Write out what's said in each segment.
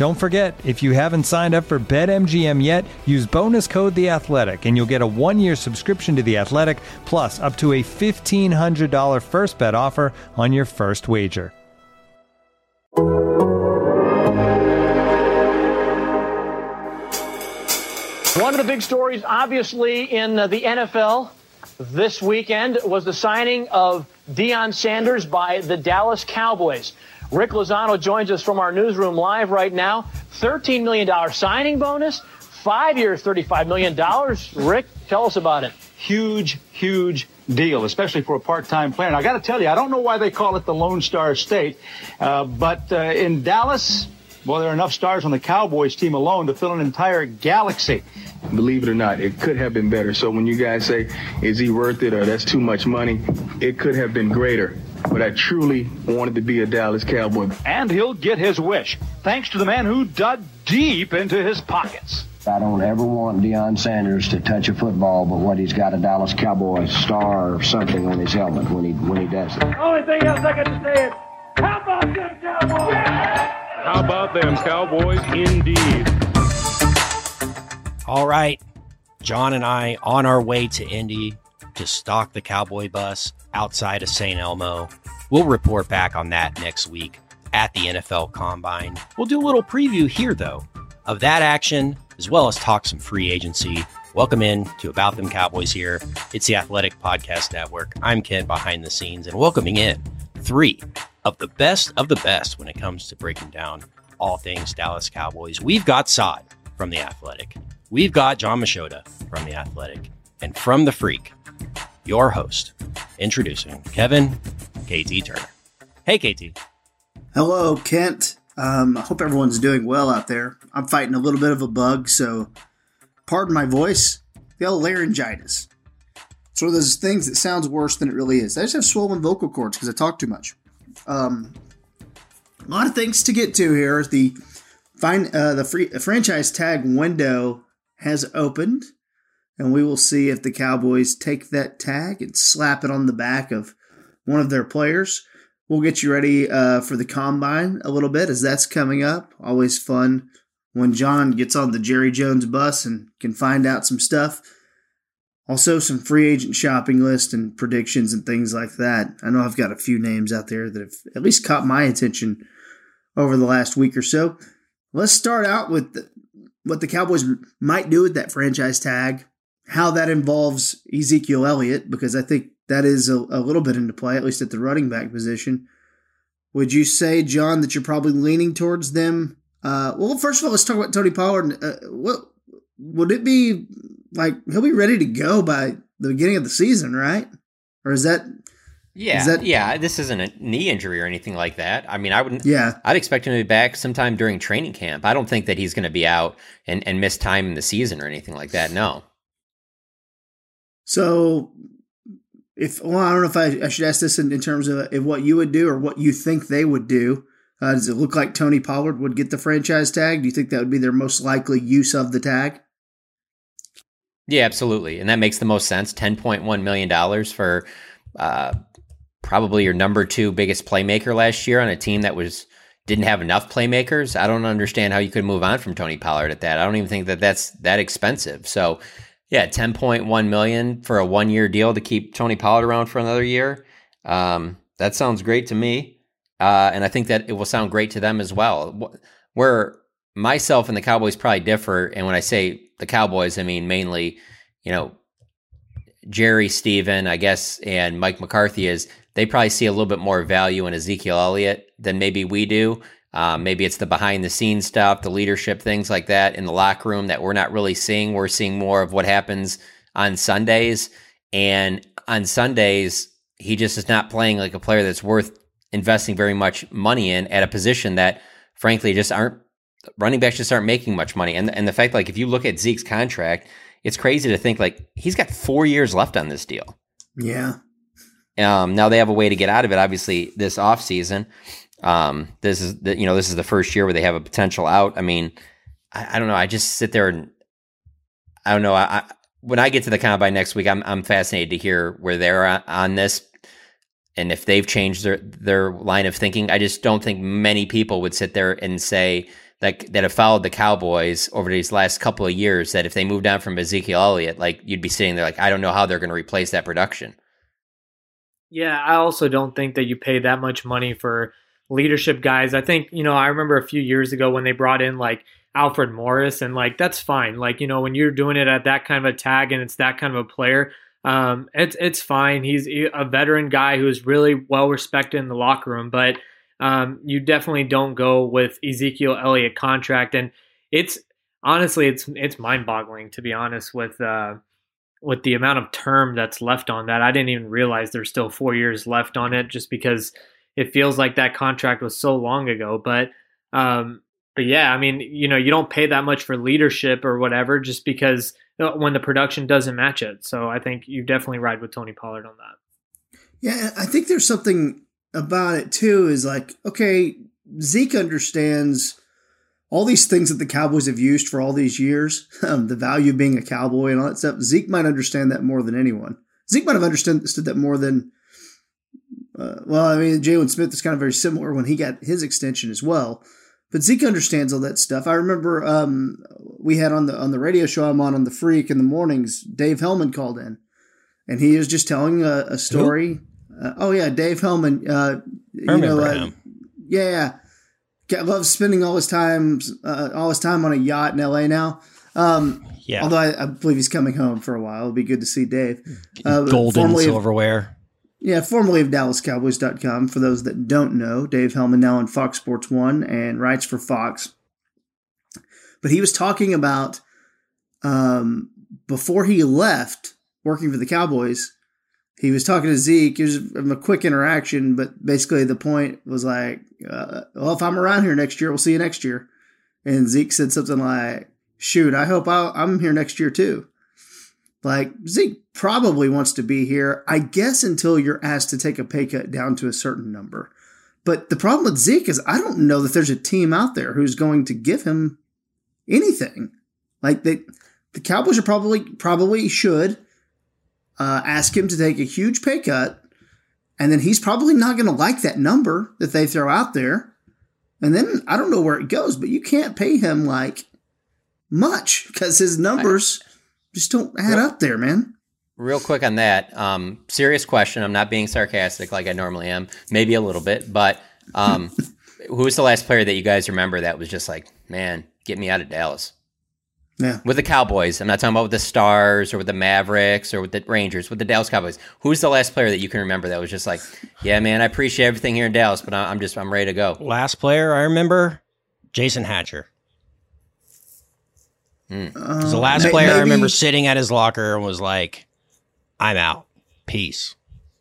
Don't forget, if you haven't signed up for BetMGM yet, use bonus code The Athletic, and you'll get a one-year subscription to The Athletic, plus up to a fifteen hundred dollar first bet offer on your first wager. One of the big stories, obviously, in the NFL this weekend was the signing of Deion Sanders by the Dallas Cowboys. Rick Lozano joins us from our newsroom live right now. $13 million signing bonus, five years, $35 million. Rick, tell us about it. Huge, huge deal, especially for a part-time player. And I got to tell you, I don't know why they call it the Lone Star State, uh, but uh, in Dallas, well, there are enough stars on the Cowboys team alone to fill an entire galaxy. Believe it or not, it could have been better. So when you guys say, is he worth it or that's too much money, it could have been greater. But I truly wanted to be a Dallas Cowboy. And he'll get his wish, thanks to the man who dug deep into his pockets. I don't ever want Deion Sanders to touch a football, but what he's got a Dallas Cowboy star or something on his helmet when he when he does it. Only thing else I got to say is, how about them Cowboys? How about them Cowboys, indeed. All right, John and I on our way to Indy to stock the Cowboy bus outside of St. Elmo. We'll report back on that next week at the NFL Combine. We'll do a little preview here, though, of that action, as well as talk some free agency. Welcome in to About Them Cowboys here. It's the Athletic Podcast Network. I'm Ken behind the scenes and welcoming in three of the best of the best when it comes to breaking down all things Dallas Cowboys. We've got Saad from the Athletic. We've got John Machota from the Athletic. And from the Freak, your host, introducing Kevin KT Turner. Hey, KT. Hello, Kent. Um, I hope everyone's doing well out there. I'm fighting a little bit of a bug, so pardon my voice. The laryngitis. It's one of those things that sounds worse than it really is. I just have swollen vocal cords because I talk too much. Um, a lot of things to get to here. The fine, uh, the free, franchise tag window has opened, and we will see if the Cowboys take that tag and slap it on the back of one of their players. We'll get you ready uh, for the combine a little bit as that's coming up. Always fun when John gets on the Jerry Jones bus and can find out some stuff. Also, some free agent shopping list and predictions and things like that. I know I've got a few names out there that have at least caught my attention over the last week or so. Let's start out with what the Cowboys might do with that franchise tag, how that involves Ezekiel Elliott, because I think that is a, a little bit into play, at least at the running back position. Would you say, John, that you're probably leaning towards them? Uh, well, first of all, let's talk about Tony Pollard. Uh, what would it be like? He'll be ready to go by the beginning of the season, right? Or is that? Yeah, is that, yeah. This isn't a knee injury or anything like that. I mean, I wouldn't. Yeah, I'd expect him to be back sometime during training camp. I don't think that he's going to be out and and miss time in the season or anything like that. No. So if well, I don't know if I, I should ask this in, in terms of, of, what you would do or what you think they would do. Uh, does it look like Tony Pollard would get the franchise tag? Do you think that would be their most likely use of the tag? Yeah, absolutely, and that makes the most sense. Ten point one million dollars for uh, probably your number two biggest playmaker last year on a team that was didn't have enough playmakers. I don't understand how you could move on from Tony Pollard at that. I don't even think that that's that expensive. So yeah, ten point one million for a one year deal to keep Tony Pollard around for another year. Um, that sounds great to me, uh, and I think that it will sound great to them as well. where myself and the Cowboys probably differ, and when I say the Cowboys, I mean mainly, you know, Jerry, Stephen, I guess, and Mike McCarthy is they probably see a little bit more value in Ezekiel Elliott than maybe we do. Um, maybe it's the behind the scenes stuff, the leadership, things like that in the locker room that we're not really seeing. We're seeing more of what happens on Sundays. And on Sundays, he just is not playing like a player that's worth investing very much money in at a position that, frankly, just aren't running backs just aren't making much money. And and the fact, like, if you look at Zeke's contract, it's crazy to think like he's got four years left on this deal. Yeah. Um, now they have a way to get out of it. Obviously, this off season. Um, this is the, you know this is the first year where they have a potential out. I mean, I, I don't know. I just sit there and I don't know. I, I, when I get to the combine next week, I'm I'm fascinated to hear where they're on, this and if they've changed their their line of thinking. I just don't think many people would sit there and say that that have followed the Cowboys over these last couple of years that if they moved on from Ezekiel Elliott, like you'd be sitting there like I don't know how they're going to replace that production. Yeah, I also don't think that you pay that much money for leadership guys. I think, you know, I remember a few years ago when they brought in like Alfred Morris and like that's fine. Like, you know, when you're doing it at that kind of a tag and it's that kind of a player, um, it's it's fine. He's a veteran guy who's really well respected in the locker room, but um, you definitely don't go with Ezekiel Elliott contract, and it's honestly it's it's mind boggling to be honest with uh, with the amount of term that's left on that. I didn't even realize there's still four years left on it, just because it feels like that contract was so long ago. But um, but yeah, I mean, you know, you don't pay that much for leadership or whatever just because uh, when the production doesn't match it. So I think you definitely ride with Tony Pollard on that. Yeah, I think there's something about it too. Is like, okay, Zeke understands all these things that the Cowboys have used for all these years, um, the value of being a Cowboy and all that stuff. Zeke might understand that more than anyone. Zeke might have understood that more than uh, well, I mean, Jaylon Smith is kind of very similar when he got his extension as well. But Zeke understands all that stuff. I remember um, we had on the on the radio show I'm on on the Freak in the mornings. Dave Helman called in, and he was just telling a, a story. Uh, oh yeah, Dave Helman. Uh, you know, uh, yeah, yeah, loves spending all his time uh, all his time on a yacht in L.A. now. Um, yeah. Although I, I, believe he's coming home for a while. It'll be good to see Dave. Uh, Golden silverware. Yeah, formerly of DallasCowboys.com. For those that don't know, Dave Helman now on Fox Sports One and writes for Fox. But he was talking about um, before he left working for the Cowboys. He was talking to Zeke. It was a quick interaction, but basically the point was like, uh, "Well, if I'm around here next year, we'll see you next year." And Zeke said something like, "Shoot, I hope i I'm here next year too." Like Zeke probably wants to be here, I guess, until you're asked to take a pay cut down to a certain number. But the problem with Zeke is I don't know that there's a team out there who's going to give him anything. Like they, the Cowboys are probably probably should uh, ask him to take a huge pay cut, and then he's probably not going to like that number that they throw out there. And then I don't know where it goes, but you can't pay him like much because his numbers just don't add up there, man. Real quick on that, um, serious question. I'm not being sarcastic like I normally am, maybe a little bit, but um, who was the last player that you guys remember that was just like, man, get me out of Dallas? Yeah. With the Cowboys. I'm not talking about with the Stars or with the Mavericks or with the Rangers, with the Dallas Cowboys. Who's the last player that you can remember that was just like, yeah, man, I appreciate everything here in Dallas, but I'm just, I'm ready to go? Last player I remember, Jason Hatcher. Mm. the last player maybe, I remember sitting at his locker and was like, "I'm out, peace,"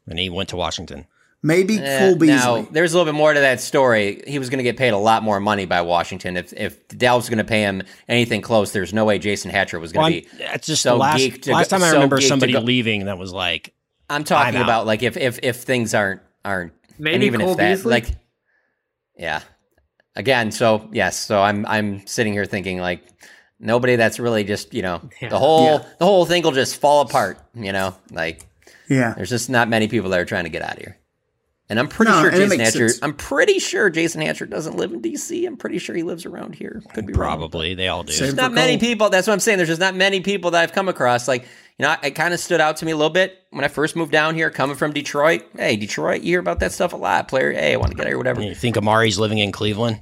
and he went to Washington. Maybe eh, Cole Beasley. Now, there's a little bit more to that story. He was going to get paid a lot more money by Washington. If if Dallas was going to pay him anything close, there's no way Jason Hatcher was going to be. That's just so the last, last time I remember somebody leaving that was like. I'm talking I'm about like if if if things aren't aren't maybe even Cole if that Beasley? like yeah again so yes so I'm I'm sitting here thinking like nobody that's really just you know yeah. the whole yeah. the whole thing will just fall apart you know? Like yeah. there's just not many people that are trying to get out of here. And i'm pretty no, sure jason hatcher i'm pretty sure jason hatcher doesn't live in dc i'm pretty sure he lives around here. Could be probably. Wrong. they all do. There's not many people that's what i'm saying there's just not many people that i've come across. Like you know it kind of stood out to me a little bit when i first moved down here coming from detroit. Hey detroit you hear about that stuff a lot. Player hey i want to get here whatever. You think amari's living in cleveland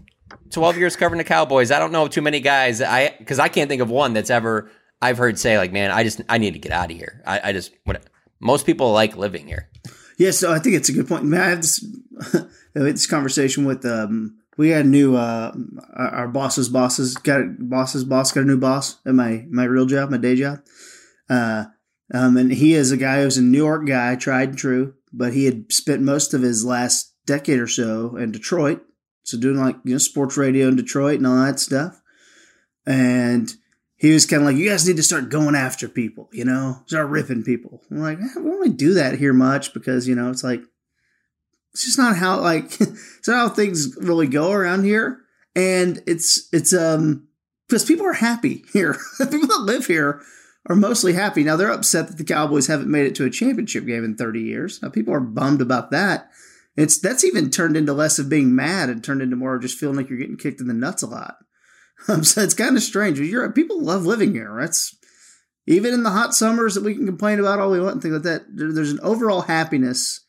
12 years covering the Cowboys. I don't know too many guys. I because I can't think of one that's ever I've heard say like, man, I just I need to get out of here. I, I just what most people like living here. Yeah, so I think it's a good point. I have this this conversation with um we had a new uh our boss's bosses got boss's boss got a new boss at my my real job, my day job. Uh um and he is a guy who's a New York guy, tried and true, but he had spent most of his last decade or so in Detroit. So doing like, you know, sports radio in Detroit and all that stuff. And he was kind of like, you guys need to start going after people, you know, start ripping people. I'm like, eh, we don't really do that here much because, you know, it's like, it's just not how, like, it's not how things really go around here. And it's, it's, um, because people are happy here. people that live here are mostly happy. Now they're upset that the Cowboys haven't made it to a championship game in 30 years. Now people are bummed about that. It's that's even turned into less of being mad and turned into more of just feeling like you're getting kicked in the nuts a lot. Um, so it's kind of strange. You're people love living here. That's even in the hot summers that we can complain about all we want and things like that. There, there's an overall happiness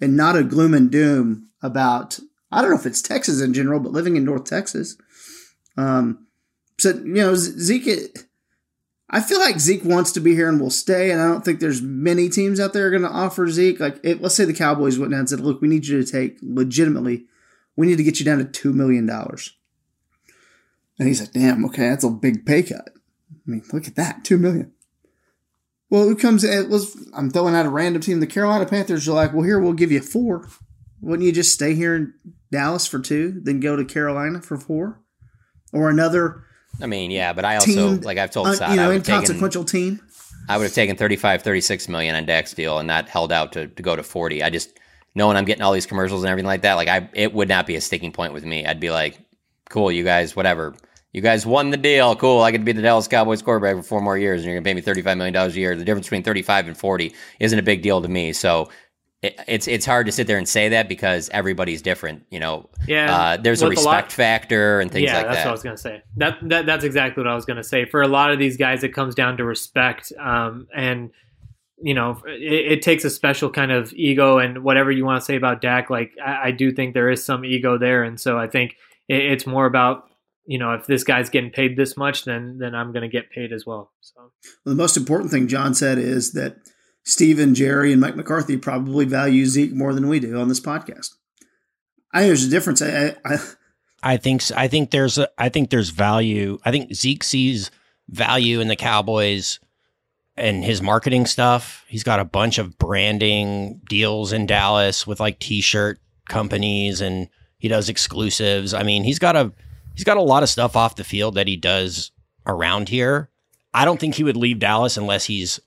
and not a gloom and doom about. I don't know if it's Texas in general, but living in North Texas. Um, so you know Zeke. I feel like Zeke wants to be here and will stay, and I don't think there's many teams out there going to offer Zeke. Like, if, let's say the Cowboys went down and said, "Look, we need you to take legitimately, we need to get you down to two million dollars." And he's like, "Damn, okay, that's a big pay cut." I mean, look at that, two million. Well, who comes? Eh, it was I'm throwing out a random team. The Carolina Panthers are like, "Well, here we'll give you four. Wouldn't you just stay here in Dallas for two, then go to Carolina for four, or another?" I mean, yeah, but I also team, like I've told Saad, uh, you know, inconsequential taken, team. I would have taken 35, 36 million on Dak's deal and not held out to, to go to 40. I just knowing I'm getting all these commercials and everything like that, like I it would not be a sticking point with me. I'd be like, cool, you guys, whatever. You guys won the deal. Cool. I get to be the Dallas Cowboys quarterback for four more years, and you're going to pay me $35 million a year. The difference between 35 and 40 isn't a big deal to me. So it, it's it's hard to sit there and say that because everybody's different. You know, yeah. Uh, there's a respect a lot, factor and things yeah, like that. that's what I was gonna say. That, that that's exactly what I was gonna say. For a lot of these guys, it comes down to respect, um, and you know, it, it, takes a special kind of ego and whatever you want to say about Dak. Like I, I do think there is some ego there, and so I think it, it's more about you know if this guy's getting paid this much, then then I'm gonna get paid as well. So well, the most important thing John said is that Stephen, Jerry, and Mike McCarthy probably value Zeke more than we do on this podcast. I think there's a difference. I, I, I think I think there's a, I think there's value. I think Zeke sees value in the Cowboys and his marketing stuff. He's got a bunch of branding deals in Dallas with like t-shirt companies and he does exclusives. I mean, he's got a he's got a lot of stuff off the field that he does around here. I don't think he would leave Dallas unless he's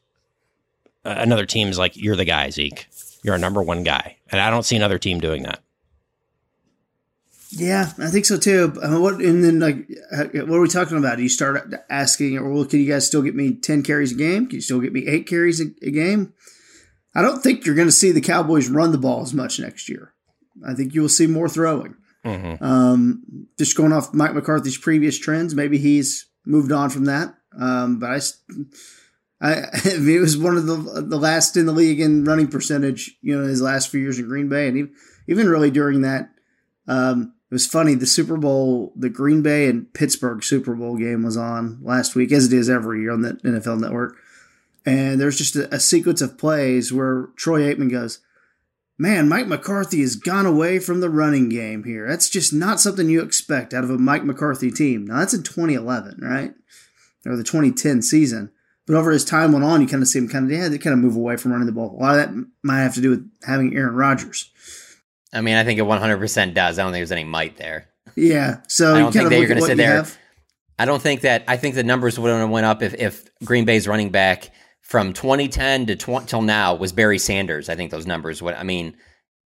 another team is like, you're the guy, Zeke. You're a number one guy. And I don't see another team doing that. Yeah, I think so too. Uh, what and then like, uh, what are we talking about? Do you start asking, or well, can you guys still get me ten carries a game? Can you still get me eight carries a, a game? I don't think you're going to see the Cowboys run the ball as much next year. I think you will see more throwing. Mm-hmm. Um, just going off Mike McCarthy's previous trends, maybe he's moved on from that. Um, but I, I, it was one of the the last in the league in running percentage, you know, his last few years in Green Bay, and even, even really during that, um, it was funny. The Super Bowl, the Green Bay and Pittsburgh Super Bowl game was on last week, as it is every year on the NFL Network, and there's just a, a sequence of plays where Troy Aikman goes, "Man, Mike McCarthy has gone away from the running game here. That's just not something you expect out of a Mike McCarthy team." Now that's in 2011, right, or the 2010 season. But over as time went on, you kind of see him kind of yeah, they kind of move away from running the ball. A lot of that might have to do with having Aaron Rodgers. I mean, I think it 100% does. I don't think there's any might there. Yeah, so I don't think that you're going to sit there. Have. I don't think that. I think the numbers would have went up if, if Green Bay's running back from 2010 to 20, till now was Barry Sanders. I think those numbers. What I mean,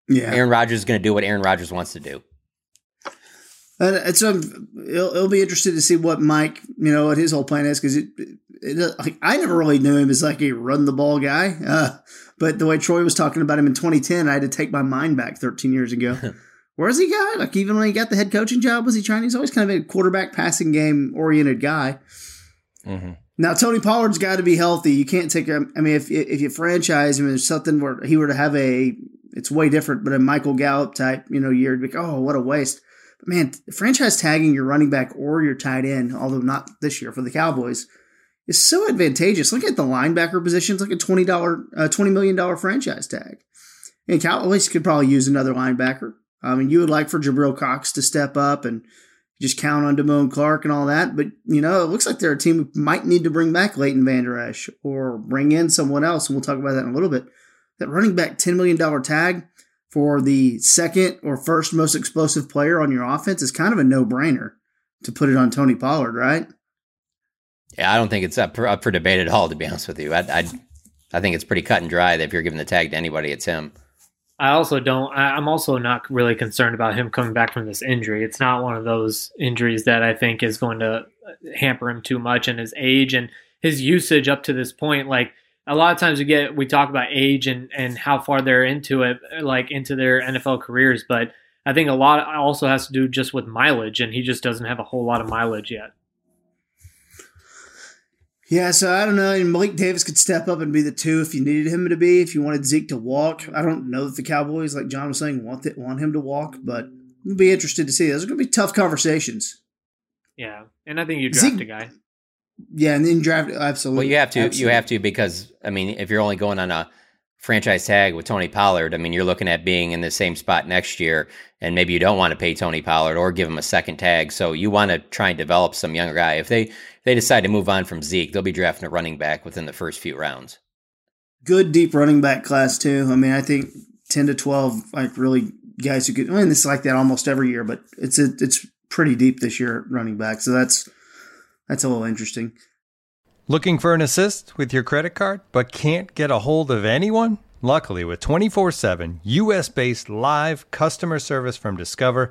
yeah, Aaron Rodgers is going to do what Aaron Rodgers wants to do. And it's um, it'll, it'll, be interesting to see what Mike, you know, what his whole plan is because it, it, like I never really knew him as like a run the ball guy. Uh, but the way Troy was talking about him in 2010, I had to take my mind back 13 years ago. Where's he got? Like even when he got the head coaching job, was he trying? He's always kind of a quarterback passing game oriented guy. Mm-hmm. Now Tony Pollard's got to be healthy. You can't take. I mean, if if you franchise him, there's something where he were to have a, it's way different. But a Michael Gallup type, you know, year, like, oh, what a waste. But man, franchise tagging your running back or your tight end, although not this year for the Cowboys, is so advantageous. Look at the linebacker positions, like a twenty dollar, uh, twenty million dollar franchise tag. And Cowboys could probably use another linebacker. I mean, you would like for Jabril Cox to step up and just count on Damone Clark and all that. But, you know, it looks like they're a team who might need to bring back Leighton Vander Esch or bring in someone else. And we'll talk about that in a little bit. That running back $10 million tag for the second or first most explosive player on your offense is kind of a no brainer to put it on Tony Pollard, right? Yeah, I don't think it's up for, up for debate at all, to be honest with you. I, I, I think it's pretty cut and dry that if you're giving the tag to anybody, it's him. I also don't. I'm also not really concerned about him coming back from this injury. It's not one of those injuries that I think is going to uh, hamper him too much and his age and his usage up to this point. Like a lot of times we get, we talk about age and and how far they're into it, like into their NFL careers. But I think a lot also has to do just with mileage, and he just doesn't have a whole lot of mileage yet. Yeah, so I don't know. And Malik Davis could step up and be the two if you needed him to be. If you wanted Zeke to walk, I don't know that the Cowboys, like John was saying, want that, want him to walk, but we'll be interested to see. Those are going to be tough conversations. Yeah, and I think you draft Zeke, a guy. Yeah, and then draft absolutely. Well, you have to. Absolutely. You have to because I mean, if you're only going on a franchise tag with Tony Pollard, I mean, you're looking at being in the same spot next year, and maybe you don't want to pay Tony Pollard or give him a second tag. So you want to try and develop some younger guy. If they they decide to move on from Zeke, they'll be drafting a running back within the first few rounds. Good deep running back class too. I mean, I think ten to twelve, like really guys who could. I mean, it's like that almost every year, but it's a, it's pretty deep this year running back. So that's that's a little interesting. Looking for an assist with your credit card, but can't get a hold of anyone? Luckily, with 24 7 US based live customer service from Discover,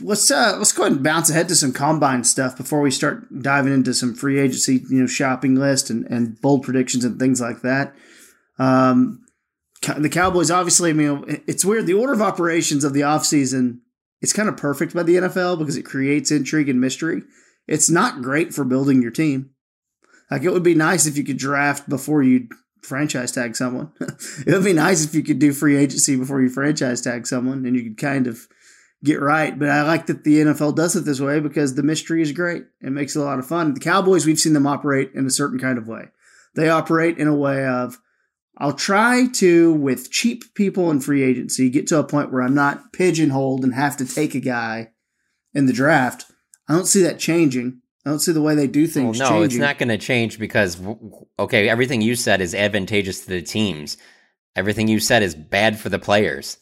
let's uh let's go ahead and bounce ahead to some combine stuff before we start diving into some free agency you know shopping list and and bold predictions and things like that. Um the cowboys obviously i mean it's weird. The order of operations of the offseason it's kind of perfect by the nfl because it creates intrigue and mystery. It's not great for building your team. Like it would be nice if you could draft before you franchise tag someone. It would be nice if you could do free agency before you franchise tag someone and you could kind of get right. But I like that the NFL does it this way because the mystery is great. It makes it a lot of fun. The Cowboys, we've seen them operate in a certain kind of way. They operate in a way of, I'll try to, with cheap people in free agency, get to a point where I'm not pigeonholed and have to take a guy in the draft. I don't see that changing. I don't see the way they do things. Well, no, changing. it's not going to change because okay, everything you said is advantageous to the teams. Everything you said is bad for the players.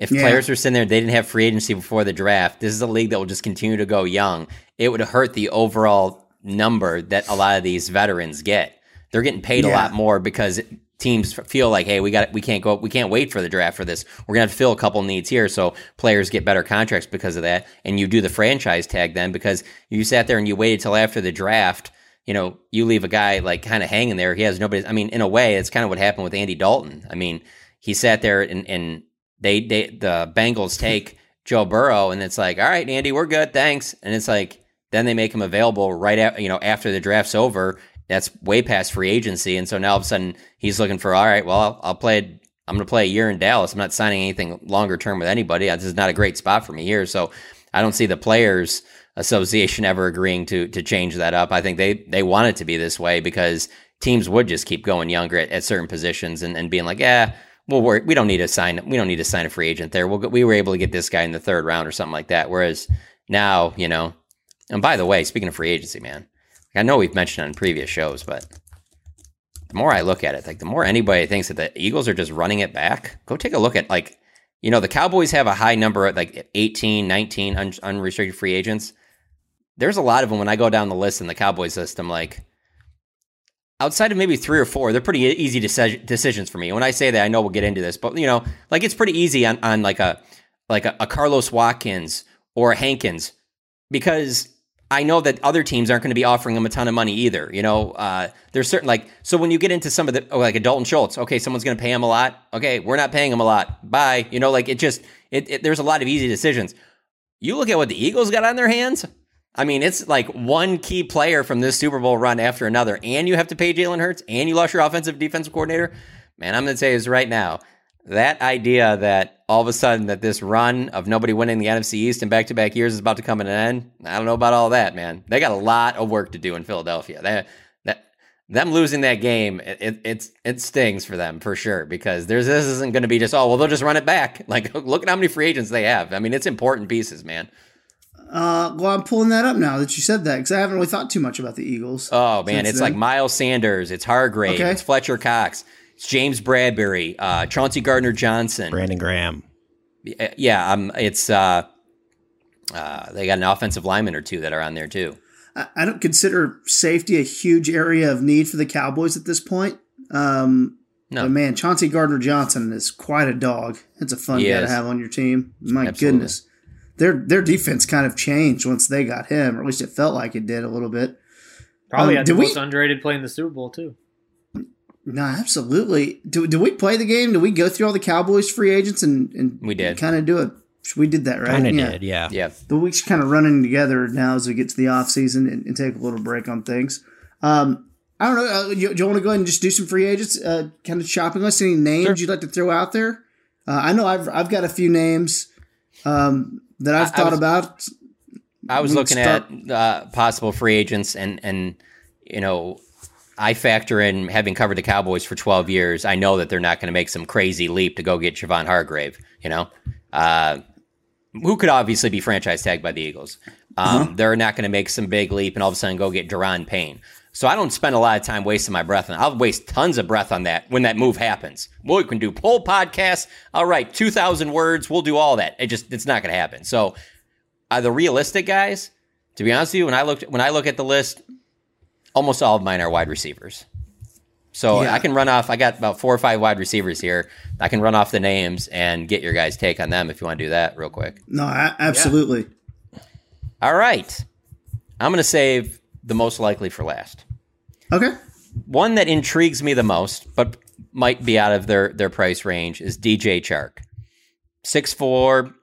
If yeah. players were sitting there, they didn't have free agency before the draft. This is a league that will just continue to go young. It would hurt the overall number that a lot of these veterans get. They're getting paid yeah. a lot more because teams feel like, hey, we got we can't go we can't wait for the draft for this. We're gonna have to fill a couple needs here, so players get better contracts because of that. And you do the franchise tag then because you sat there and you waited till after the draft. You know, you leave a guy like kind of hanging there. He has nobody. I mean, in a way, it's kind of what happened with Andy Dalton. I mean, he sat there and, and they they the Bengals take Joe Burrow and it's like, all right, Andy, we're good, thanks. And it's like then they make him available right at you know after the draft's over. That's way past free agency, and so now all of a sudden he's looking for all right. Well, I'll, I'll play. I'm going to play a year in Dallas. I'm not signing anything longer term with anybody. This is not a great spot for me here. So I don't see the players association ever agreeing to to change that up. I think they they want it to be this way because teams would just keep going younger at, at certain positions and, and being like, yeah, well, we don't need to sign we don't need to sign a free agent there. We'll, we were able to get this guy in the third round or something like that. Whereas now, you know, and by the way, speaking of free agency, man, I know we've mentioned on previous shows, but the more I look at it, like the more anybody thinks that the Eagles are just running it back, go take a look at like, you know, the Cowboys have a high number of like 18, 19 un- unrestricted free agents. There's a lot of them when I go down the list in the Cowboys list. I'm like, outside of maybe three or four, they're pretty easy deci- decisions for me. When I say that, I know we'll get into this, but you know, like it's pretty easy on, on like a like a, a Carlos Watkins or a Hankins because I know that other teams aren't going to be offering them a ton of money either. You know, uh, there's certain like so when you get into some of the oh, like a Dalton Schultz, okay, someone's going to pay him a lot. Okay, we're not paying him a lot. Bye. You know, like it just it, it there's a lot of easy decisions. You look at what the Eagles got on their hands. I mean, it's like one key player from this Super Bowl run after another, and you have to pay Jalen Hurts, and you lost your offensive defensive coordinator. Man, I'm going to say is right now that idea that all of a sudden that this run of nobody winning the NFC East in back to back years is about to come to an end. I don't know about all that, man. They got a lot of work to do in Philadelphia. They, that them losing that game, it, it it's it stings for them for sure because there's this isn't going to be just oh well they'll just run it back. Like look at how many free agents they have. I mean it's important pieces, man. Uh, well, I'm pulling that up now that you said that because I haven't really thought too much about the Eagles. Oh man, it's then. like Miles Sanders, it's Hargrave, okay. it's Fletcher Cox. It's James Bradberry, uh, Chauncey Gardner Johnson, Brandon Graham. Yeah, um, it's uh, uh, they got an offensive lineman or two that are on there too. I don't consider safety a huge area of need for the Cowboys at this point. Um, no, but man, Chauncey Gardner Johnson is quite a dog. It's a fun he guy is. to have on your team. My Absolutely. goodness, their their defense kind of changed once they got him, or at least it felt like it did a little bit. Probably um, had the most we, underrated play in the Super Bowl too. No, absolutely. Do, do we play the game? Do we go through all the Cowboys free agents and, and we did kind of do it? We did that, right? Kind of yeah. did, yeah. Yeah. The week's kind of running together now as we get to the off season and, and take a little break on things. Um, I don't know. Uh, you, do you want to go ahead and just do some free agents, uh, kind of shopping list? Any names sure. you'd like to throw out there? Uh, I know I've I've got a few names um, that I've I, thought I was, about. I was looking start- at uh, possible free agents, and and you know I factor in having covered the Cowboys for 12 years. I know that they're not going to make some crazy leap to go get Javon Hargrave, you know, uh, who could obviously be franchise tagged by the Eagles. Um, uh-huh. They're not going to make some big leap and all of a sudden go get Daron Payne. So I don't spend a lot of time wasting my breath and I'll waste tons of breath on that when that move happens. Well, we can do poll podcasts. All right, 2,000 words. We'll do all that. It just, it's not going to happen. So uh, the realistic guys, to be honest with you, when I looked, when I look at the list, almost all of mine are wide receivers. So yeah. I can run off. I got about four or five wide receivers here. I can run off the names and get your guys' take on them if you want to do that real quick. No, absolutely. Yeah. All right, I'm going to save the most likely for last. Okay. One that intrigues me the most, but might be out of their their price range, is DJ Chark. Six four,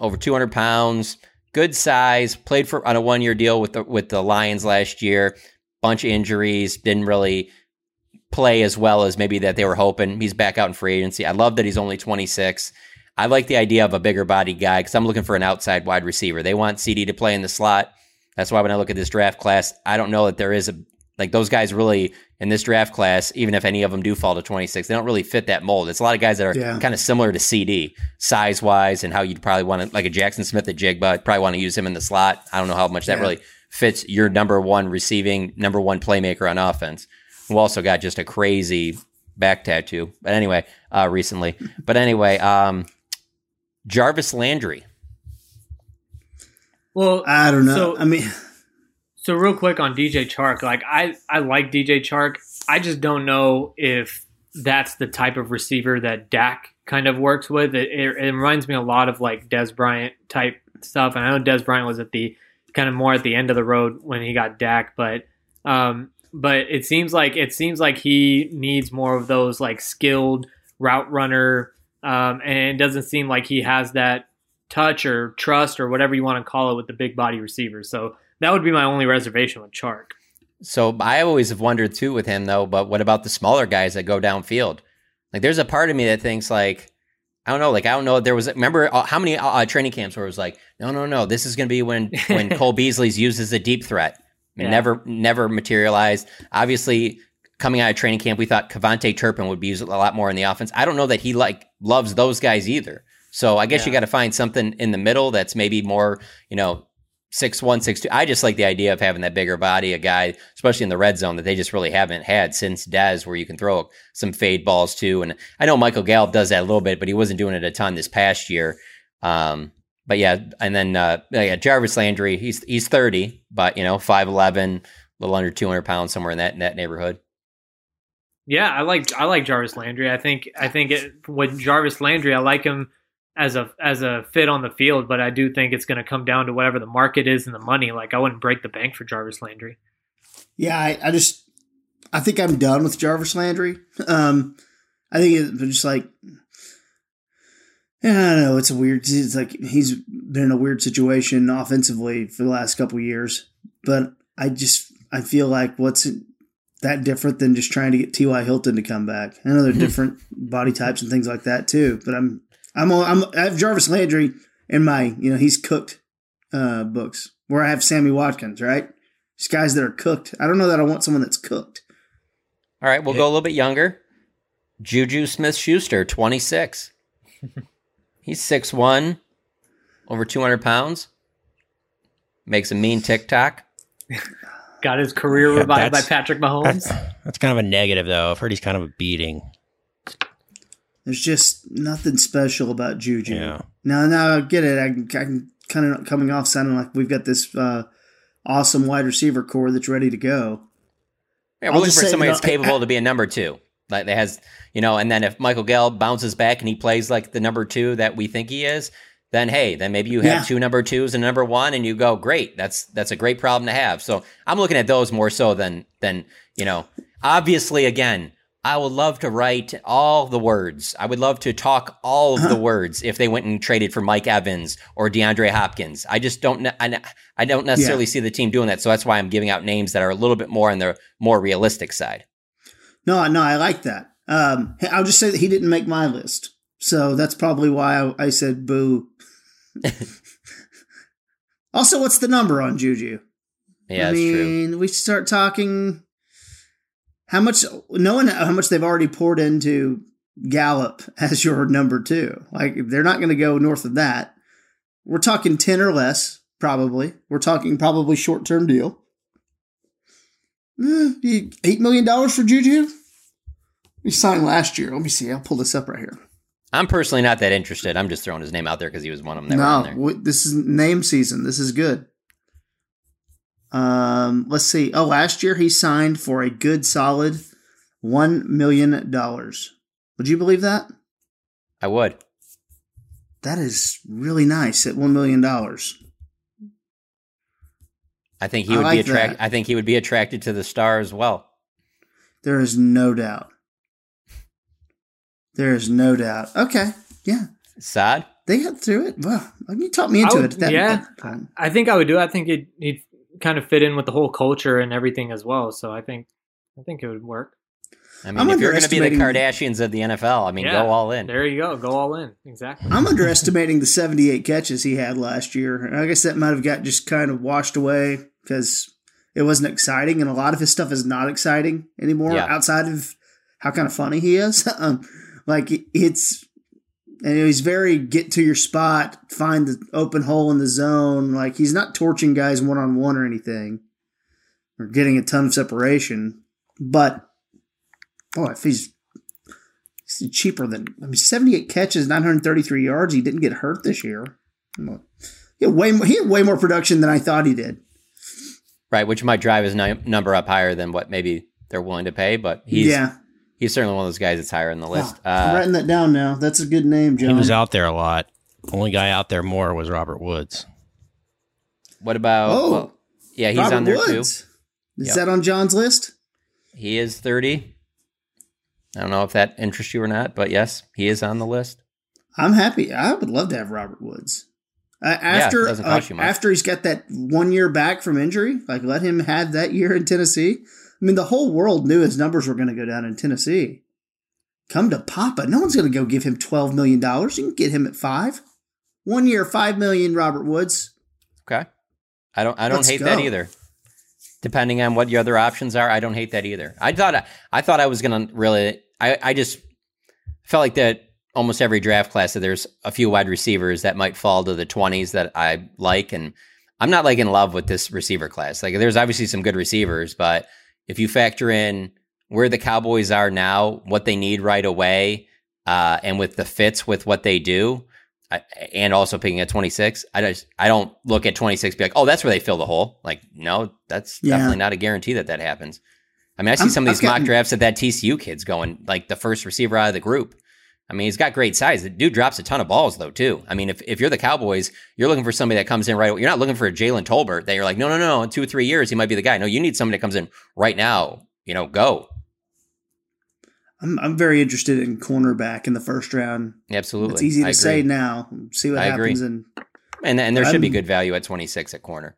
over 200 pounds, good size. Played for on a one year deal with the with the Lions last year bunch of injuries, didn't really play as well as maybe that they were hoping. He's back out in free agency. I love that he's only 26. I like the idea of a bigger body guy because I'm looking for an outside wide receiver. They want CD to play in the slot. That's why when I look at this draft class, I don't know that there is a like those guys really in this draft class, even if any of them do fall to 26, they don't really fit that mold. It's a lot of guys that are yeah. kind of similar to CD size wise and how you'd probably want to, like a Jaxon Smith-Njigba, probably want to use him in the slot. I don't know how much that yeah. really fits your number one receiving, number one playmaker on offense, who also got just a crazy back tattoo. But anyway, uh, recently. But anyway, um, Jarvis Landry. Well, I don't know. So, I mean, so real quick on DJ Chark, like I, I like DJ Chark. I just don't know if that's the type of receiver that Dak kind of works with. It, it, it reminds me a lot of like Dez Bryant type stuff. And I know Dez Bryant was at the kind of more at the end of the road when he got Dak, but um, but it seems like it seems like he needs more of those like skilled route runner, um, and it doesn't seem like he has that touch or trust or whatever you want to call it with the big body receivers. So that would be my only reservation with Chark. So I always have wondered too with him though, but what about the smaller guys that go downfield? Like there's a part of me that thinks like I don't know. Like I don't know. There was remember uh, how many uh, training camps where it was like, no, no, no. This is going to be when when Cole Beasley's used as a deep threat. Yeah. Never, never materialized. Obviously, coming out of training camp, we thought KaVontae Turpin would be used a lot more in the offense. I don't know that he like loves those guys either. So I guess yeah. you got to find something in the middle that's maybe more, you know, six one, six two. I just like the idea of having that bigger body, a guy, especially in the red zone, that they just really haven't had since Dez, where you can throw some fade balls too. And I know Michael Gallup does that a little bit, but he wasn't doing it a ton this past year. Um, but yeah, and then uh, yeah, Jarvis Landry, he's he's thirty, but you know, five eleven, a little under two hundred pounds, somewhere in that in that neighborhood. Yeah, I like I like Jarvis Landry. I think I think it, with Jarvis Landry, I like him as a as a fit on the field, but I do think it's going to come down to whatever the market is and the money. Like I wouldn't break the bank for Jarvis Landry. Yeah, I, I just I think I'm done with Jarvis Landry. Um, I think it's just like yeah, I don't know. It's a weird. It's like he's been in a weird situation offensively for the last couple years, but I just I feel like what's that different than just trying to get T.Y. Hilton to come back? I know they're different body types and things like that too, but I'm I'm I'm I have Jarvis Landry in my you know he's cooked uh, books where I have Sammy Watkins right. These guys that are cooked. I don't know that I want someone that's cooked. All right, we'll go a little bit younger. Juju Smith Schuster, 26. He's 6'1, over 200 pounds. Makes a mean TikTok. Got his career Yeah, revived by Patrick Mahomes. That's, that's kind of a negative, though. I've heard he's kind of a beating. There's just nothing special about Juju. Yeah. Now, now I get it. I, I'm kind of coming off sounding like we've got this uh, awesome wide receiver core that's ready to go. Yeah, we're I'll looking just for somebody that's know, capable to be a number two. Like that has, you know, and then if Michael Gallup bounces back and he plays like the number two that we think he is, then hey, then maybe you have Yeah. two number twos and number one, and you go, great. That's that's a great problem to have. So I'm looking at those more so than than you know. Obviously, again, I would love to write all the words. I would love to talk all of the words if they went and traded for Mike Evans or DeAndre Hopkins. I just don't. I, I don't necessarily see the team doing that. So that's why I'm giving out names that are a little bit more on the more realistic side. No, no, I like that. Um, I'll just say that he didn't make my list. So that's probably why I, I said boo. also, what's the number on Juju? Yeah, I that's true. mean, we start talking how much, knowing how much they've already poured into Gallup as your number two. Like, they're not going to go north of that. We're talking 10 or less, probably. We're talking probably short term deal. Eh, $8 million for Juju? He signed last year. Let me see. I'll pull this up right here. I'm personally not that interested. I'm just throwing his name out there because he was one of them that were on No, there. w- this is name season. This is good. Um, let's see. Oh, last year he signed for a good solid one million dollars. Would you believe that? I would. That is really nice at one million dollars. I think he I would be like attracted. that. I think he would be attracted to the star as well. There is no doubt. There is no doubt. Okay, yeah, Sad. they got through it. Well, you talked me into would- it. That, yeah, that time. I think I would do. it. I think it he'd kind of fit in with the whole culture and everything as well. So I think I think it would work. I mean, I'm if you're going to be the Kardashians of the NFL, I mean, Yeah, go all in. There you go. Go all in. Exactly. I'm underestimating the 78 catches he had last year. I guess that might have got just kind of washed away because it wasn't exciting, and a lot of his stuff is not exciting anymore. Yeah. Outside of how kind of funny he is, um, like it's and he's very get to your spot, find the open hole in the zone. Like he's not torching guys one on one or anything, or getting a ton of separation. But boy, if he's He's cheaper than I mean, seventy-eight catches, nine hundred thirty-three yards. He didn't get hurt this year. He had way more, he had way more production than I thought he did. Right, which might drive his number up higher than what maybe they're willing to pay. But he's Yeah. He's certainly one of those guys that's higher on the list. I'm Uh, writing that down now. That's a good name, John. He was out there a lot. Only guy out there more was Robert Woods. what about? Oh, well, yeah, he's Robert on there Woods. too. Is Yep. that on John's list? He is thirty. I don't know if that interests you or not, but yes, he is on the list. I'm happy. I would love to have Robert Woods. Uh, after doesn't like, cost you much. after he's got that one year back from injury, like let him have that year in Tennessee. I mean, the whole world knew his numbers were going to go down in Tennessee. Come to Papa, no one's going to go give him twelve million dollars. You can get him at five, one year, five million. Robert Woods. Okay, I don't I don't Let's hate that either. Depending on what your other options are, I don't hate that either. I thought I, I thought I was gonna really. I I just felt like that almost every draft class that there's a few wide receivers that might fall to the 20s that I like and I'm not like in love with this receiver class. Like there's obviously some good receivers, but if you factor in where the Cowboys are now, what they need right away, uh, and with the fits with what they do, I, and also picking at 26, I just I don't look at 26 be like, oh, that's where they fill the hole. Like, no, that's Yeah. definitely not a guarantee that that happens. I mean, I see I'm- some of I've these mock gotten- drafts that that TCU kid's going like the first receiver out of the group. I mean, he's got great size. The dude drops a ton of balls though too. I mean, if, if you're the Cowboys, you're looking for somebody that comes in right. away. You're not looking for a Jalen Tolbert that you're like, no, no, no. In two or three years, he might be the guy. No, you need somebody that comes in right now. You know, go. I'm I'm very interested in cornerback in the first round. Absolutely, It's easy to say now. See what I agree. happens and And and there should be I'm- good value at 26 at corner.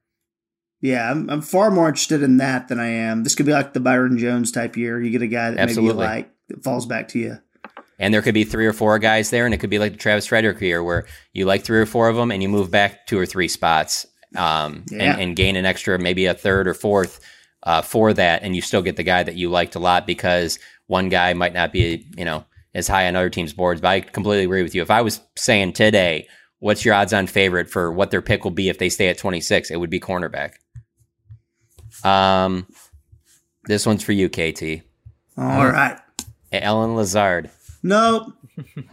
Yeah, I'm, I'm far more interested in that than I am. This could be like the Byron Jones type year. You get a guy that maybe you like that falls back to you. And there could be three or four guys there, and it could be like the Travis Frederick year, where you like three or four of them, and you move back two or three spots, um, Yeah. and, and gain an extra, maybe a third or fourth uh, for that, and you still get the guy that you liked a lot because one guy might not be, you know, as high on other teams' boards. But I completely agree with you. If I was saying today, what's your odds-on favorite for what their pick will be if they stay at twenty six? It would be cornerback. Um, this one's for you, KT. All right. Allen Lazard. Nope.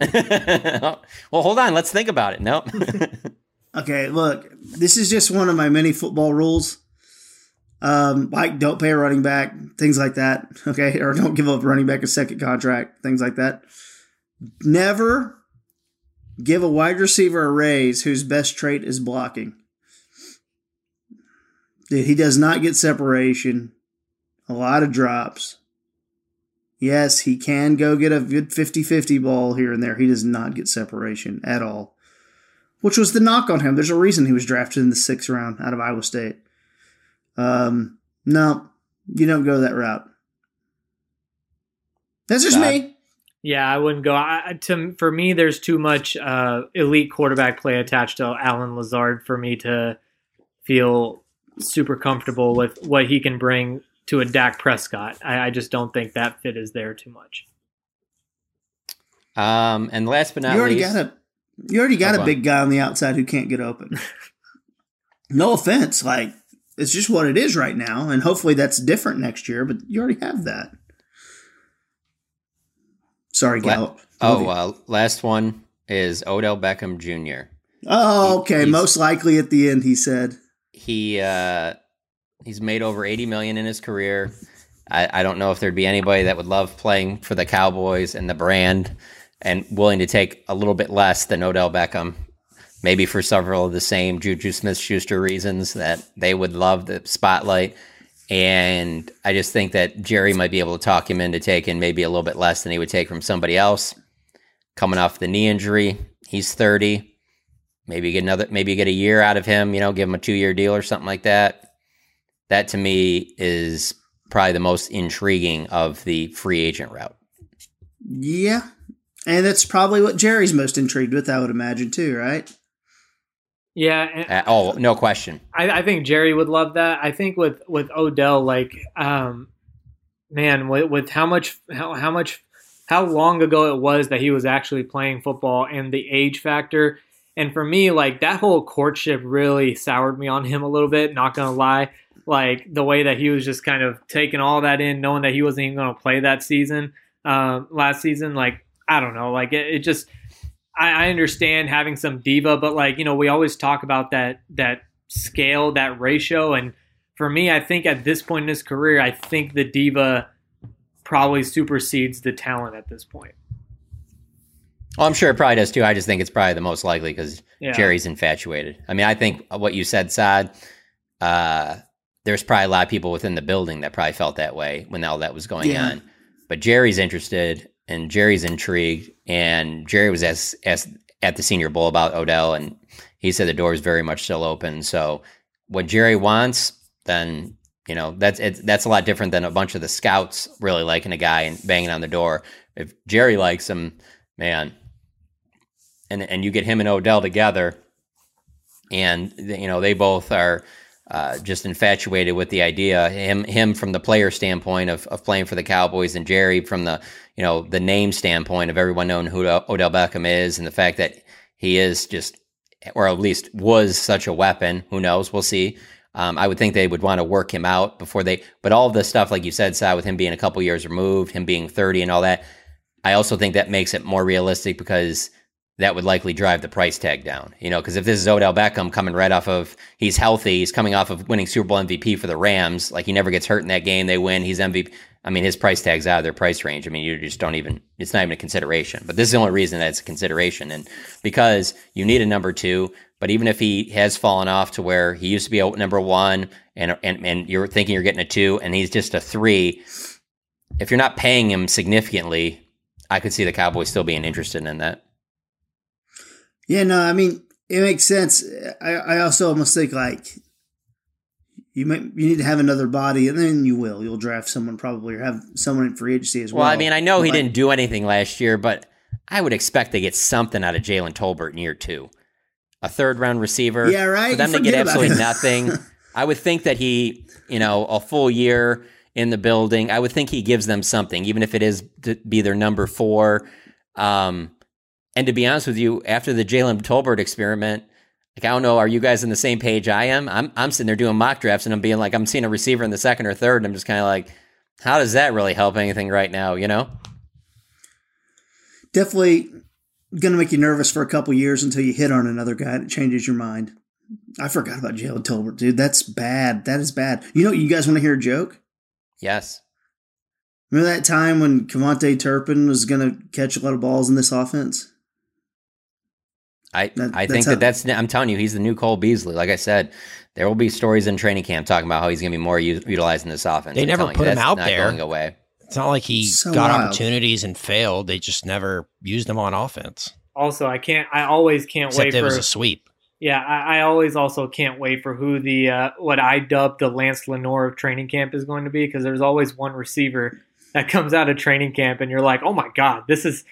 well, hold on. Let's think about it. No. Okay, look, this is just one of my many football rules. Um, like don't pay a running back, things like that. Okay, or don't give up running back a second contract, things like that. Never give a wide receiver a raise whose best trait is blocking. Dude, he does not get separation. A lot of drops. Yes, he can go get a good 50 50 ball here and there. He does not get separation at all which was the knock on him. There's a reason he was drafted in the sixth round out of Iowa State. Um, no, you don't go that route. That's just God. me. Yeah, I wouldn't go. I, to for me, there's too much uh, elite quarterback play attached to Allen Lazard for me to feel super comfortable with what he can bring to a Dak Prescott. I, I just don't think that fit is there too much. Um, and last but not you already least, got a you already got a go on. big guy on the outside who can't get open. no offense, like it's just what it is right now, and hopefully that's different next year. But you already have that. Sorry, La- Gallup. Love oh, you. uh, last one is Odell Beckham Jr. oh, okay. he's- Most likely at the end, he said. He uh, he's made over eighty million in his career. I, I don't know if there'd be anybody that would love playing for the Cowboys and the brand and willing to take a little bit less than Odell Beckham. Maybe for several of the same Juju Smith Schuster reasons that they would love the spotlight. And I just think that Jerry might be able to talk him into taking maybe a little bit less than he would take from somebody else. Coming off the knee injury, he's 30. Maybe get another, maybe get a year out of him, you know, give him a two year deal or something like that. That to me is probably the most intriguing of the free agent route. Yeah. And that's probably what Jerry's most intrigued with, I would imagine, too, right? Yeah, and Uh, oh, no question. I, I think Jerry would love that. I think with with Odell, like, um, man, with, with how much how how much how long ago it was that he was actually playing football and the age factor. And for me, like that whole courtship really soured me on him a little bit. Not gonna lie, like the way that he was just kind of taking all that in, knowing that he wasn't even gonna play that season, um, last season. Like I don't know, like it, it just I, I understand having some diva, but like you know, we always talk about that that scale, that ratio, and for me, I think at this point in his career, I think the diva probably supersedes the talent at this point. Well, I'm sure it probably does too. I just think it's probably the most likely because Yeah. Jerry's infatuated. I mean, I think what you said, Saad, uh, there's probably a lot of people within the building that probably felt that way when all that was going Yeah. on. But Jerry's interested and Jerry's intrigued, and Jerry was as as at the Senior Bowl about Odell, and he said the door is very much still open. So, what Jerry wants, then you know that's it's, that's a lot different than a bunch of the scouts really liking a guy and banging on the door. If Jerry likes him, man, and and you get him and Odell together, and you know they both are uh, just infatuated with the idea. Him him from the player standpoint of, of playing for the Cowboys, and Jerry from the you know the name standpoint of everyone knowing who Odell Beckham is, and the fact that he is just or at least was such a weapon. Who knows? We'll see. Um, I would think they would want to work him out before they. But all the stuff, like you said, Sal, with him being a couple years removed, him being thirty, and all that, I also think that makes it more realistic because that would likely drive the price tag down. You know, because if this is Odell Beckham coming right off of he's healthy, he's coming off of winning Super Bowl MVP for the Rams, like he never gets hurt in that game, they win, he's MVP. I mean, his price tag's out of their price range. I mean, you just don't even, it's not even a consideration. But this is the only reason that it's a consideration. And because you need a number two, but even if he has fallen off to where he used to be a number one and, and, and you're thinking you're getting a two and he's just a three, if you're not paying him significantly, I could see the Cowboys still being interested in that. Yeah, no, I mean, it makes sense. I, I also almost think like you might you need to have another body, and then you will. You'll draft someone probably, or have someone in free agency as well. Well, I mean, I know But, he like, didn't do anything last year, but I would expect they get something out of Jalen Tolbert in year two. A third round receiver. Yeah, right? For them to get absolutely nothing. I would think that he, you know, a full year in the building, I would think he gives them something, even if it is to be their number four. Um, and to be honest with you, after the Jalen Tolbert experiment, like I don't know, are you guys on the same page I am? I'm I'm sitting there doing mock drafts and I'm being like, I'm seeing a receiver in the second or third, and I'm just kind of like, how does that really help anything right now? You know? definitely going to make you nervous for a couple years until you hit on another guy and it changes your mind. I forgot about Jalen Tolbert, dude. That's bad. That is bad. You know, you guys want to hear a joke? Yes. Remember that time when KaVontae Turpin was going to catch a lot of balls in this offense? I, That- I that's think how- that that's I'm telling you he's the new Cole Beasley. Like I said, there will be stories in training camp talking about how he's going to be more u- utilized in this offense. They I'm never put you, him out not there. Going away. It's not like he So got wild. opportunities and failed. They just never used him on offense. Also, I can't. I always can't Except wait it for was a sweep. Yeah, I, I always also can't wait for who the uh, what I dubbed the Lance Lenoir of training camp is going to be because there's always one receiver that comes out of training camp and you're like, oh my god, this is see,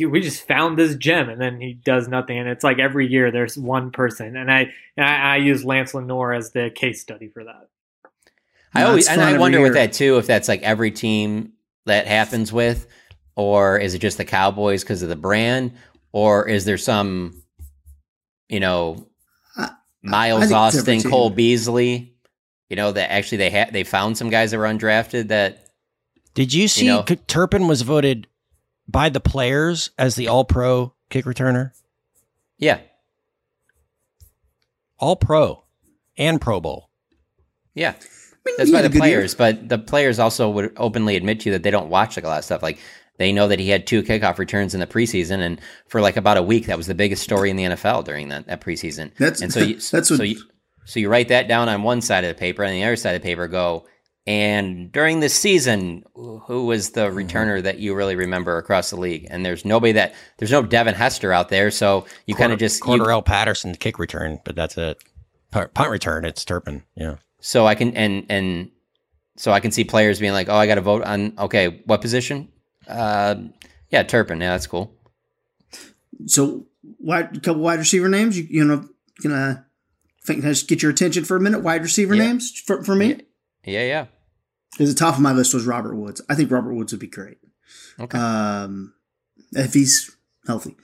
we just found this gem, and then he does nothing, and it's like every year there's one person, and I and I, I use Lance Lenoir as the case study for that. I No, always and I every wonder with that too if that's like every team that happens with, or is it just the Cowboys because of the brand, or is there some, you know, I Miles think it's every Austin. Cole Beasley, you know that actually they had they found some guys that were undrafted that Did you see know- Turpin was voted by the players as the All Pro kick returner? yeah All Pro and Pro Bowl. yeah. mean, That's by the a good year. players, but the players also would openly admit to you that they don't watch like a lot of stuff. Like they know that he had two kickoff returns in the preseason, and for like about a week, that was the biggest story in the NFL during that, that preseason. That's- and so you, that's so what- you so you write that down on one side of the paper, and the other side of the paper go. And during this season, who was the Mm-hmm. returner that you really remember across the league? And there's nobody that there's no Devin Hester out there, so you kind of just you, Cordarrelle Patterson kick return, but that's it. Punt punt return, it's Turpin. Yeah. So I can and and so I can see players being like, "Oh, I got to vote on okay, what position?" Uh, yeah, Turpin. Yeah, that's cool. So, wide, couple wide receiver names. You, you know, gonna think just get your attention for a minute? Wide receiver Yeah. names for, for me. Yeah, yeah. Because the top of my list was Robert Woods. I think Robert Woods would be great. Okay. Um, if he's healthy.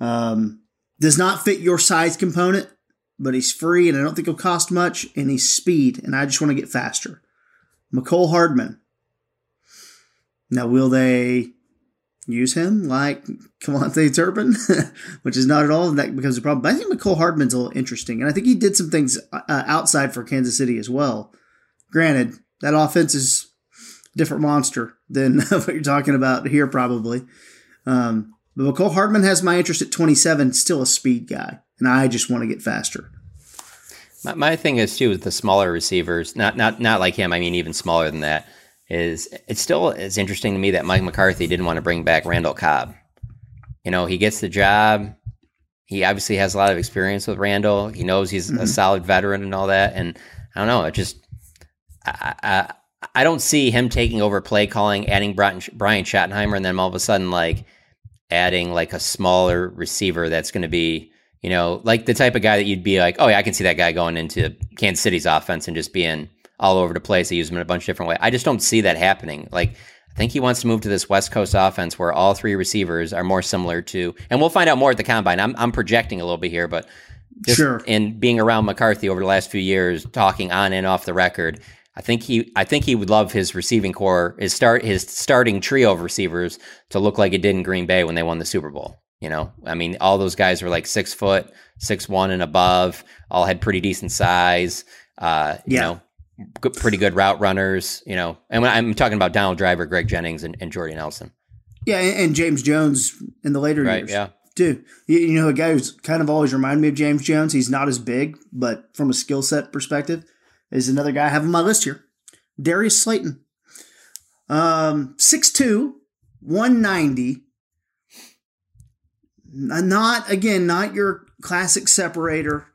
Um, does not fit your size component, but he's free and I don't think he'll cost much and he's speed and I just want to get faster. Mecole Hardman. Now, will they use him like KaVontae Turpin, which is not at all that becomes a problem. But I think Mecole Hardman's a little interesting, and I think he did some things uh, outside for Kansas City as well. Granted, that offense is a different monster than what you're talking about here, probably. Um, but Mecole Hardman has my interest at 27, still a speed guy, and I just want to get faster. My, my thing is too with the smaller receivers, not not not like him. I mean, even smaller than that. Is it's still it's interesting to me that Mike McCarthy didn't want to bring back Randall Cobb. You know, he gets the job. He obviously has a lot of experience with Randall. He knows he's a solid veteran and all that. And I don't know, it just I, I I don't see him taking over play calling, adding Brian, Brian Schottenheimer, and then all of a sudden like adding like a smaller receiver that's going to be you know like the type of guy that you'd be like, oh yeah, I can see that guy going into Kansas City's offense and just being all over the place. They use him in a bunch of different ways. I just don't see that happening. Like I think he wants to move to this West Coast offense where all three receivers are more similar to, and we'll find out more at the combine. I'm, I'm projecting a little bit here, but just Sure. in being around McCarthy over the last few years, talking on and off the record, I think he, I think he would love his receiving corps, his start, his starting trio of receivers to look like it did in Green Bay when they won the Super Bowl. You know, I mean, all those guys were like six foot, six one and above, all had pretty decent size. Uh, you Yeah. know, good, pretty good route runners. You know, and when I'm talking about Donald Driver, Greg Jennings, and, and Jordy Nelson. Yeah, and, James Jones in the later Right, years. yeah. You, you know, a guy who's kind of always reminded me of James Jones. He's not as big, but from a skill set perspective, is another guy I have on my list here. Darius Slayton. Um, 6'2, 190. Not, again, not your classic separator,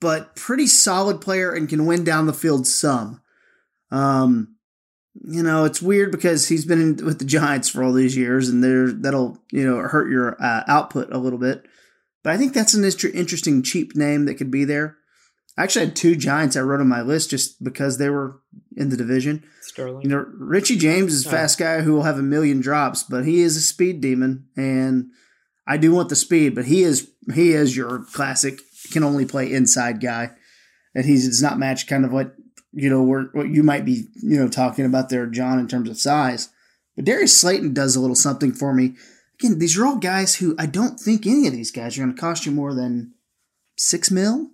but pretty solid player and can win down the field some. Um, you know, it's weird because he's been in, with the Giants for all these years, and there that'll you know hurt your uh, output a little bit. But I think that's an interesting cheap name that could be there. I actually had two Giants I wrote on my list just because they were in the division. Sterling. You know, Richie James is a Oh. fast guy who will have a million drops, but he is a speed demon, and I do want the speed, but he is he is your classic can only play inside guy, and he does not match kind of what you know where, what you might be you know talking about there, John, in terms of size. But Darius Slayton does a little something for me. Again, these are all guys who I don't think any of these guys are going to cost you more than six mil.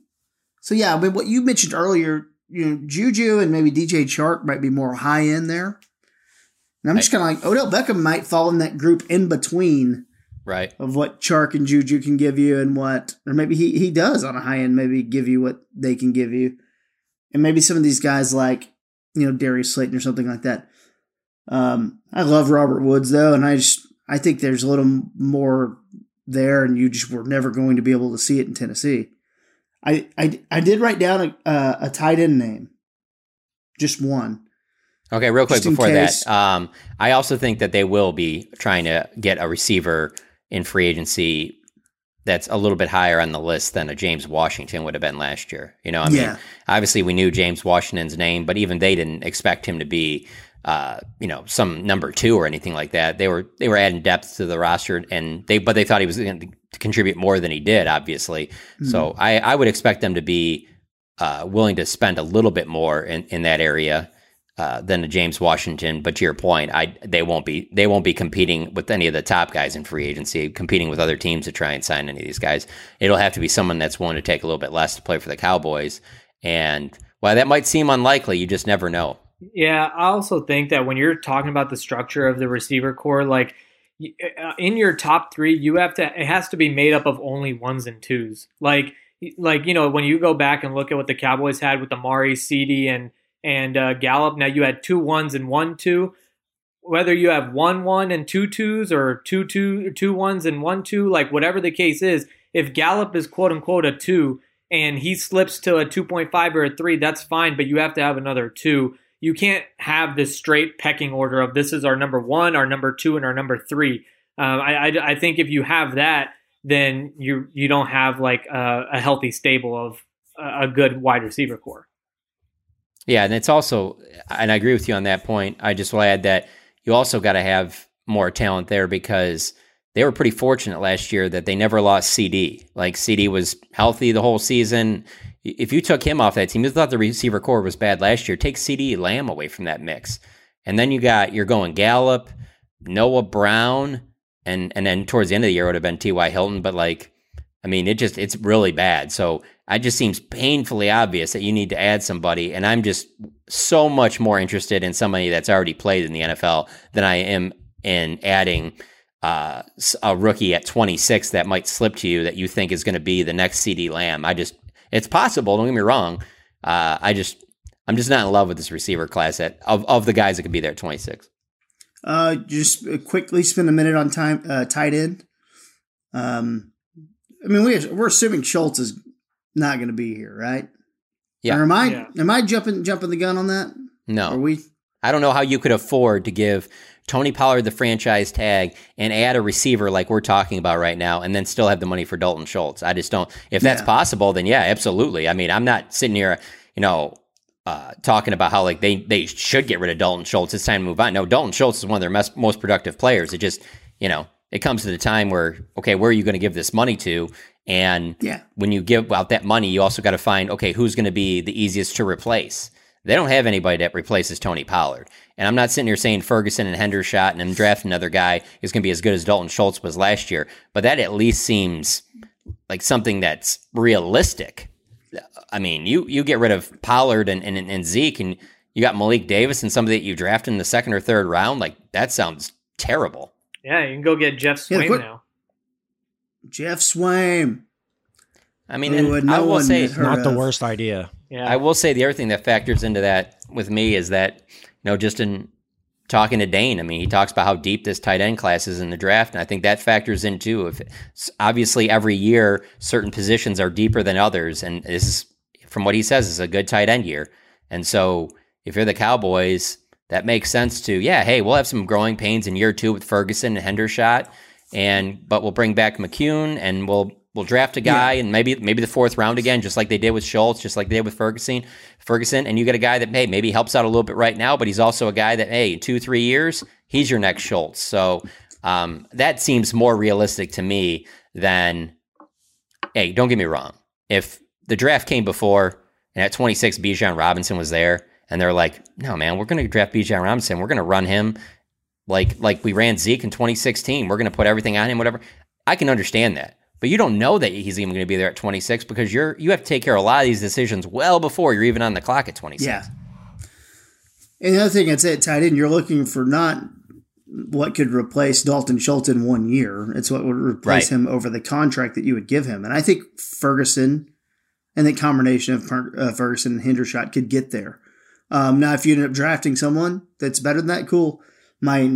So yeah, I mean, what you mentioned earlier, you know, Juju and maybe DJ Chark might be more high end there. And I'm just kind of like Odell Beckham might fall in that group in between Right. of what Chark and Juju can give you and what, or maybe he he does on a high end, maybe give you what they can give you, and maybe some of these guys like you know Darius Slayton or something like that. Um, I love Robert Woods though, and I just I think there's a little more there, and you just were never going to be able to see it in Tennessee. I I, I did write down a, a, a tight end name, just one. Okay, real quick before case. that, um, I also think that they will be trying to get a receiver in free agency that's a little bit higher on the list than a James Washington would have been last year. You know, I mean, obviously we knew James Washington's name, but even they didn't expect him to be, uh, you know, some number two or anything like that. They were they were adding depth to the roster, and they but they thought he was going to contribute more than he did, obviously. So I, I would expect them to be uh, willing to spend a little bit more in, in that area uh, than a James Washington. But to your point, I they won't be they won't be competing with any of the top guys in free agency, competing with other teams to try and sign any of these guys. It'll have to be someone that's willing to take a little bit less to play for the Cowboys. And while that might seem unlikely, you just never know. Yeah, I also think that when you're talking about the structure of the receiver corps, like uh, in your top three, you have to it has to be made up of only ones and twos. Like like you know when you go back and look at what the Cowboys had with Amari, CD, and and uh, Gallup. Now you had two ones and one two. Whether you have one one and two twos or two two two ones and one two, like whatever the case is, if Gallup is quote unquote a two and he slips to a 2.5 or a 3, that's fine, but you have to have another 2. You can't have this straight pecking order of this is our number 1, our number 2, and our number 3. Um, I, I, I think if you have that, then you you don't have like a, a healthy stable of a, a good wide receiver corps. Yeah, and it's also, and I agree with you on that point. I just will add that you also got to have more talent there because they were pretty fortunate last year that they never lost CD. Like CD was healthy the whole season. If you took him off that team, you thought the receiver corps was bad last year. Take CD Lamb away from that mix, and then you got you're going Gallup, Noah Brown, and and then towards the end of the year it would have been T.Y. Hilton. But like, I mean, it just it's really bad. So it just seems painfully obvious that you need to add somebody, and I'm just so much more interested in somebody that's already played in the NFL than I am in adding uh, a rookie at 26 that might slip to you that you think is going to be the next CD Lamb. I just, it's possible. Don't get me wrong. Uh, I just, I'm just not in love with this receiver class at, of of the guys that could be there at 26. Uh, just quickly spend a minute on time uh, tight end. Um, I mean, we we're assuming Schultz is not going to be here, right? Yeah. Or am I Yeah. am I jumping jumping the gun on that? No, Are we? I don't know how you could afford to give Tony Pollard the franchise tag and add a receiver like we're talking about right now, and then still have the money for Dalton Schultz. I just don't. If that's Yeah. possible, then yeah, absolutely. I mean, I'm not sitting here, you know, uh, talking about how like they they should get rid of Dalton Schultz. It's time to move on. No, Dalton Schultz is one of their mes- most productive players. It just you know it comes to the time where okay, where are you going to give this money to? And yeah. when you give out that money, you also got to find okay, who's going to be the easiest to replace. They don't have anybody that replaces Tony Pollard. And I'm not sitting here saying Ferguson and Hendershot and then drafting another guy is going to be as good as Dalton Schultz was last year. But that at least seems like something that's realistic. I mean, you you get rid of Pollard and, and, and Zeke, and you got Malik Davis and somebody that you drafted in the second or third round. Like that sounds terrible. Yeah, you can go get Geoff Swaim yeah, now. Geoff Swaim. I mean, and no I will say it's not the worst idea. Yeah. I will say the other thing that factors into that with me is that you know just in talking to Dane, I mean, he talks about how deep this tight end class is in the draft, and I think that factors in too. If obviously every year certain positions are deeper than others, and this is from what he says is a good tight end year, and so if you're the Cowboys, that makes sense to yeah, hey, we'll have some growing pains in year two with Ferguson and Hendershot, and but we'll bring back McKeon and we'll we'll draft a guy yeah. and maybe maybe the fourth round again, just like they did with Schultz, just like they did with Ferguson. Ferguson, and you get a guy that hey maybe helps out a little bit right now, but he's also a guy that hey in two three years he's your next Schultz. So um, that seems more realistic to me than hey don't get me wrong if the draft came before and at 26 Bijan Robinson was there and they're like no man we're going to draft Bijan Robinson we're going to run him like like we ran Zeke in 2016 we're going to put everything on him whatever I can understand that but you don't know that he's even going to be there at 26 because you're you have to take care of a lot of these decisions well before you're even on the clock at 26. Yeah. And the other thing I'd say at tight end, you're looking for not what could replace Dalton Schultz in one year. It's what would replace right. him over the contract that you would give him. And I think Ferguson and the combination of uh, Ferguson and Hendershot could get there. Um, now, if you end up drafting someone that's better than that, cool my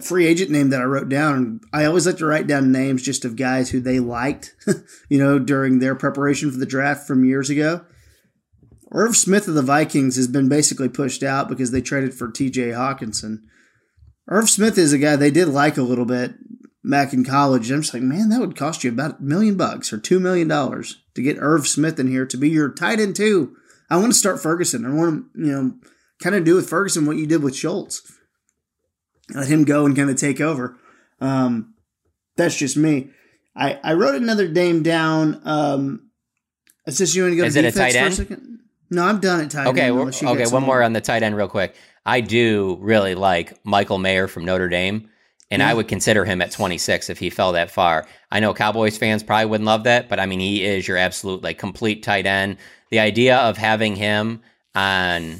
free agent name that I wrote down. I always like to write down names just of guys who they liked, you know, during their preparation for the draft from years ago. Irv Smith of the Vikings has been basically pushed out because they traded for TJ Hockenson. Irv Smith is a guy they did like a little bit back in college. I'm just like, man, that would cost you about a million bucks or two million dollars to get Irv Smith in here to be your tight end too. I want to start Ferguson. I want to, you know, kind of do with Ferguson what you did with Schultz let him go and kind of take over. Um, that's just me. I, I wrote another name down. Um, is this you want to go Is it a tight end? A no, I'm done at tight okay, end. Okay, okay. One more on the tight end, real quick. I do really like Michael Mayer from Notre Dame, and yeah. I would consider him at 26 if he fell that far. I know Cowboys fans probably wouldn't love that, but I mean, he is your absolute like complete tight end. The idea of having him on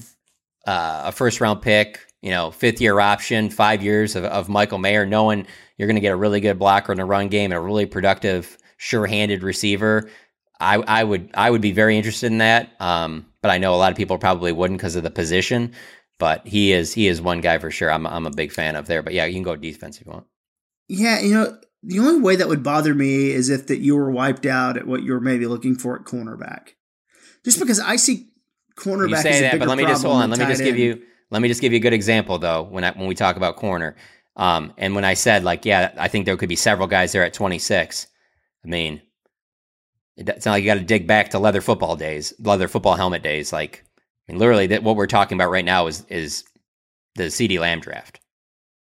uh, a first round pick you know, fifth year option, five years of, of Michael Mayer, knowing you're going to get a really good blocker in the run game and a really productive, sure handed receiver. I, I would I would be very interested in that. Um, but I know a lot of people probably wouldn't because of the position. But he is he is one guy for sure. I'm I'm a big fan of there. But yeah, you can go defense if you want. Yeah, you know, the only way that would bother me is if that you were wiped out at what you were maybe looking for at cornerback. Just because I see cornerback. You say that, but let me just hold on. Let me just give you let me just give you a good example though when I, when we talk about corner. Um, and when I said like, yeah, I think there could be several guys there at 26. I mean, it's not like you got to dig back to leather football days, leather football helmet days. Like, I mean, literally, that what we're talking about right now is is the CD Lamb draft.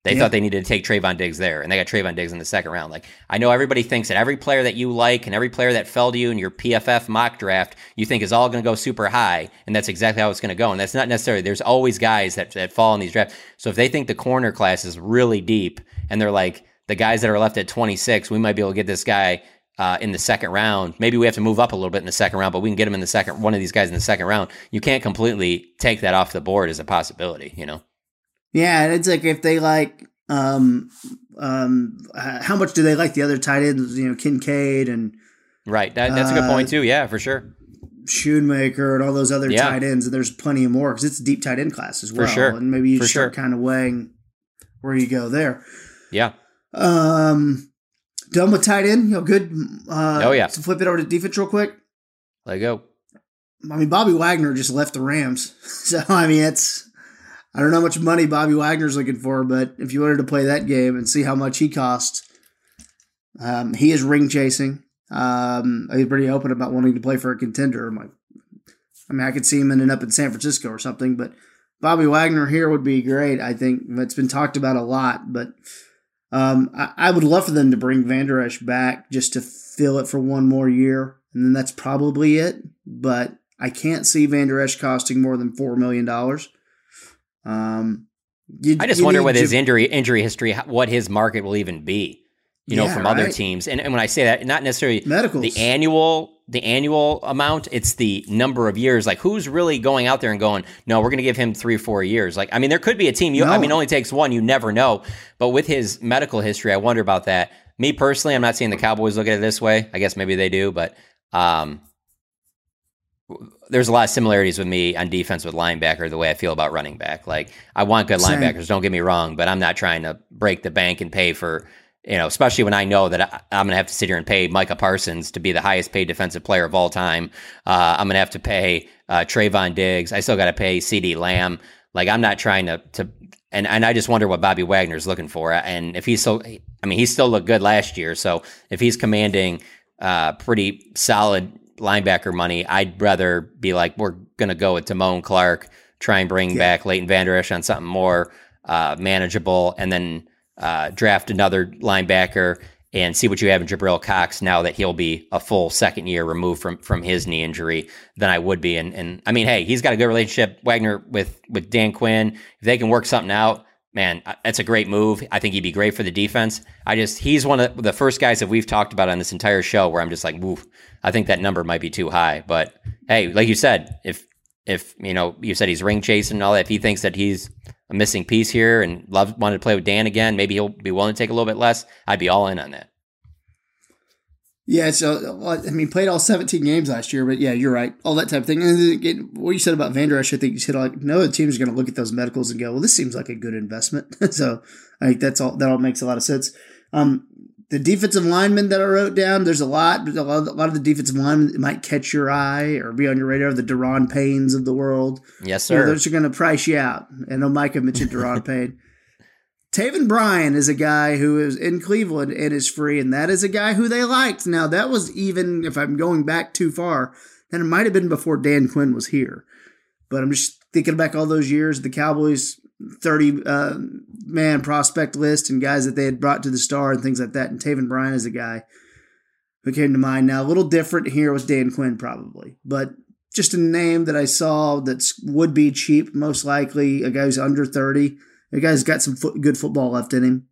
They yeah. thought they needed to take Trevon Diggs there, and they got Trevon Diggs in the second round. Like I know everybody thinks that every player that you like and every player that fell to you in your PFF mock draft, you think is all going to go super high, and that's exactly how it's going to go. And that's not necessarily. There's always guys that that fall in these drafts. So if they think the corner class is really deep, and they're like the guys that are left at 26, we might be able to get this guy uh, in the second round. Maybe we have to move up a little bit in the second round, but we can get him in the second. One of these guys in the second round. You can't completely take that off the board as a possibility. You know. Yeah, and it's like if they like um, um, how much do they like the other tight ends? You know, Kincaid and right. That, that's a good point uh, too. Yeah, for sure. Shoemaker and all those other yeah. tight ends, and there's plenty of more because it's a deep tight end class as well. For sure. And maybe you for start sure. kind of weighing where you go there. Yeah. Um, done with tight end. You know, good. Uh, oh yeah. To flip it over to defense real quick. Let it go. I mean, Bobby Wagner just left the Rams, so I mean, it's I don't know how much money Bobby Wagner's looking for, but if you wanted to play that game and see how much he costs, um, he is ring chasing. Um, he's pretty open about wanting to play for a contender. Like, I mean, I could see him ending up in San Francisco or something, but Bobby Wagner here would be great. I think it's been talked about a lot, but um, I, I, would love for them to bring Vander Esch back just to fill it for one more year, and then that's probably it. But I can't see Vander Esch costing more than four million dollars. Um, you, I just wonder with his injury injury history, what his market will even be. You know, yeah, from right? other teams, and, and when I say that, not necessarily medical, the annual the annual amount, it's the number of years. Like, who's really going out there and going, no, we're going to give him three, four years? Like, I mean, there could be a team. You, no. I mean, it only takes one. You never know. But with his medical history, I wonder about that. Me personally, I'm not seeing the Cowboys look at it this way. I guess maybe they do, but um, there's a lot of similarities with me on defense with linebacker, the way I feel about running back. Like I want good Same. linebackers, don't get me wrong, but I'm not trying to break the bank and pay for, you know, especially when I know that I, am going to have to sit here and pay Micah Parsons to be the highest paid defensive player of all time. Uh, I'm going to have to pay uh, Trevon Diggs. I still got to pay CD Lamb. Like I'm not trying to, to, and, and I just wonder what Bobby Wagner's looking for. And if he's so, I mean, he still looked good last year. So if he's commanding uh, pretty solid linebacker money, I'd rather be like, we're going to go with Damone Clark, try and bring yeah. back Leighton Vander Esch on something more uh, manageable, and then uh, draft another linebacker and see what you have in Jabril Cox now that he'll be a full second year removed from from his knee injury than I would be. And and I mean, hey, he's got a good relationship, Wagner with with Dan Quinn. If they can work something out, man, uh, that's a great move. I think he'd be great for the defense. I just he's one of the first guys that we've talked about on this entire show where I'm just like, woof, I think that number might be too high. But hey, like you said, if if you know you said he's ring chasing and all that, if he thinks that he's a missing piece here and love wanted to play with Dan again, maybe he'll be willing to take a little bit less. I'd be all in on that. Yeah, so I mean, played all 17 games last year, but yeah, you're right. All that type of thing. And what you said about Vander Esch, I think you said like no the team's going to look at those medicals and go, well, this seems like a good investment. so I think that's all. That all makes a lot of sense. Um, the defensive linemen that I wrote down, there's a lot. A lot, a lot of the defensive linemen might catch your eye or be on your radar. The Daron Paynes of the world. Yes, sir. You know, those are going to price you out. I know Mike mentioned Daron Payne. Taven Bryan is a guy who is in Cleveland and is free, and that is a guy who they liked. Now, that was even, if I'm going back too far, then it might have been before Dan Quinn was here. But I'm just thinking back all those years, the Cowboys 30 uh, man prospect list and guys that they had brought to the star and things like that. And Taven Bryan is a guy who came to mind. Now, a little different here was Dan Quinn, probably, but just a name that I saw that would be cheap, most likely, a guy who's under 30 the guy's got some foot, good football left in him.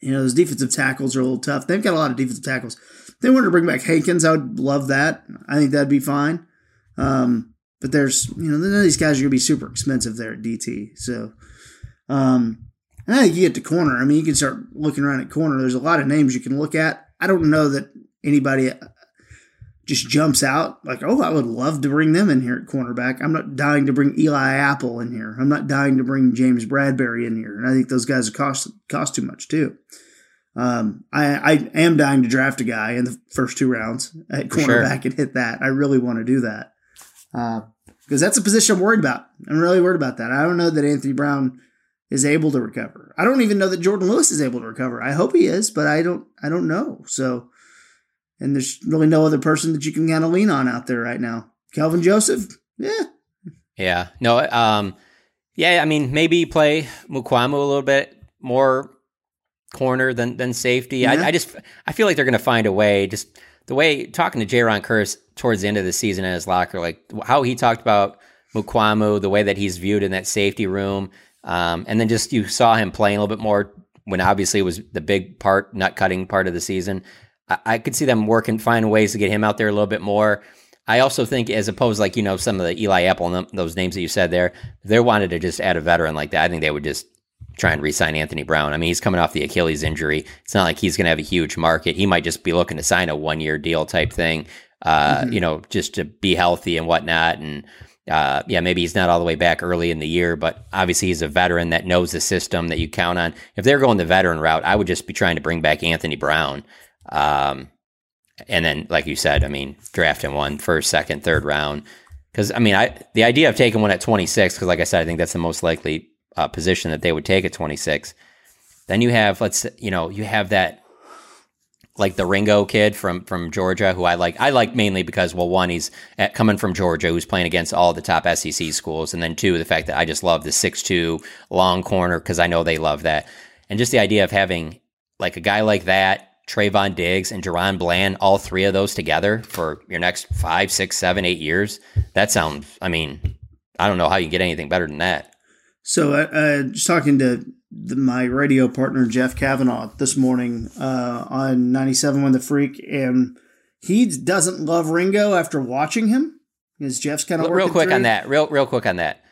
You know, those defensive tackles are a little tough. They've got a lot of defensive tackles. If they wanted to bring back Hankins, I would love that. I think that'd be fine. Um, but there's, you know, none of these guys are going to be super expensive there at DT. So, um, and I think you get to corner. I mean, you can start looking around at corner. There's a lot of names you can look at. I don't know that anybody just jumps out like, oh, I would love to bring them in here at cornerback. I'm not dying to bring Eli Apple in here. I'm not dying to bring James Bradberry in here. And I think those guys cost cost too much too. Um, I, I am dying to draft a guy in the first two rounds at cornerback sure. and hit that. I really want to do that because uh, that's a position I'm worried about. I'm really worried about that. I don't know that Anthony Brown is able to recover. I don't even know that Jordan Lewis is able to recover. I hope he is, but I don't. I don't know. So and there's really no other person that you can kind of lean on out there right now. Kelvin Joseph, yeah, yeah, no, um, yeah. I mean, maybe play Mukuamu a little bit more corner than than safety. Yeah. I, I, just I feel like they're going to find a way. Just the way talking to Jayron Kearse towards the end of the season in his locker, like how he talked about Mukuamu, the way that he's viewed in that safety room, um, and then just you saw him playing a little bit more when obviously it was the big part, nut cutting part of the season. I, I could see them working, finding ways to get him out there a little bit more. I also think, as opposed like you know some of the Eli Apple and those names that you said there, if they wanted to just add a veteran like that, I think they would just try and re-sign Anthony Brown. I mean, he's coming off the Achilles injury. It's not like he's going to have a huge market. He might just be looking to sign a one-year deal type thing, uh, mm-hmm. you know, just to be healthy and whatnot. And uh, yeah, maybe he's not all the way back early in the year, but obviously he's a veteran that knows the system that you count on. If they're going the veteran route, I would just be trying to bring back Anthony Brown. Um, and then, like you said, I mean, drafting one first, second, third round. Because I mean, I the idea of taking one at 26, because like I said, I think that's the most likely uh, position that they would take at 26. Then you have, let's, you know, you have that like the Ringo kid from from Georgia, who I like. I like mainly because well, one, he's at, coming from Georgia, who's playing against all the top SEC schools, and then two, the fact that I just love the six two long corner because I know they love that, and just the idea of having like a guy like that. Trevon Diggs and DaRon Bland, all three of those together for your next five, six, seven, eight years. That sounds, I mean, I don't know how you get anything better than that. So, uh, uh, just talking to the, my radio partner Jeff Kavanaugh this morning uh, on 97 when the freak and he doesn't love Ringo after watching him because Jeff's kind of real quick through. on that real real quick on that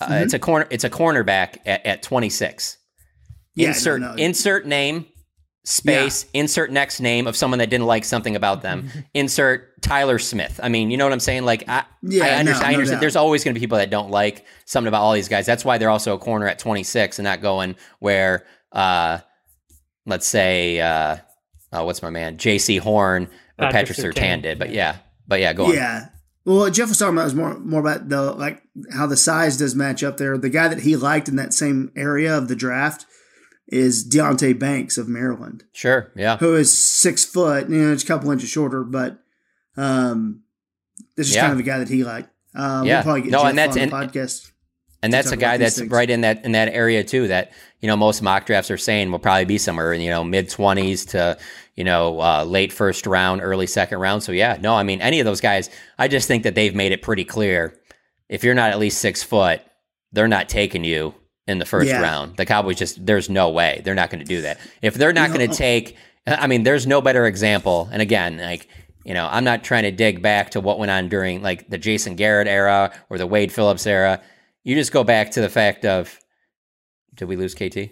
uh, mm-hmm. it's a corner it's a cornerback at, at 26 yeah, insert no, no. insert name space yeah. insert next name of someone that didn't like something about them. Insert tyler smith. I mean you know what i'm saying? Like i, yeah, I understand, no, I understand. No there's always going to be people that don't like something about all these guys. That's why they're also a corner at 26 and not going where uh let's say uh oh, what's my man? Jc horn or patrick, patrick surtain did but yeah. But yeah go on. Yeah. Well, Jeff was talking about was more more about the like how the size does match up there. The guy that he liked in that same area of the draft is Deonte Banks of Maryland. Sure, yeah. Who is six foot, you know, it's a couple inches shorter, but um, this is yeah. kind of a guy that he liked. Um, yeah, we'll probably get no, Jeff and that's on and, podcast. And that's a guy that's things. right in that in that area too. That you know most mock drafts are saying will probably be somewhere in you know mid twenties to you know uh, late first round, early second round. So yeah, no, I mean any of those guys. I just think that they've made it pretty clear. If you're not at least six foot, they're not taking you in the first Yeah. round. The Cowboys just there's no way they're not going to do that. If they're not going to take, I mean, there's no better example. And again, like you know, I'm not trying to dig back to what went on during like the Jason Garrett era or the Wade Phillips era. You just go back to the fact of, did we lose KT?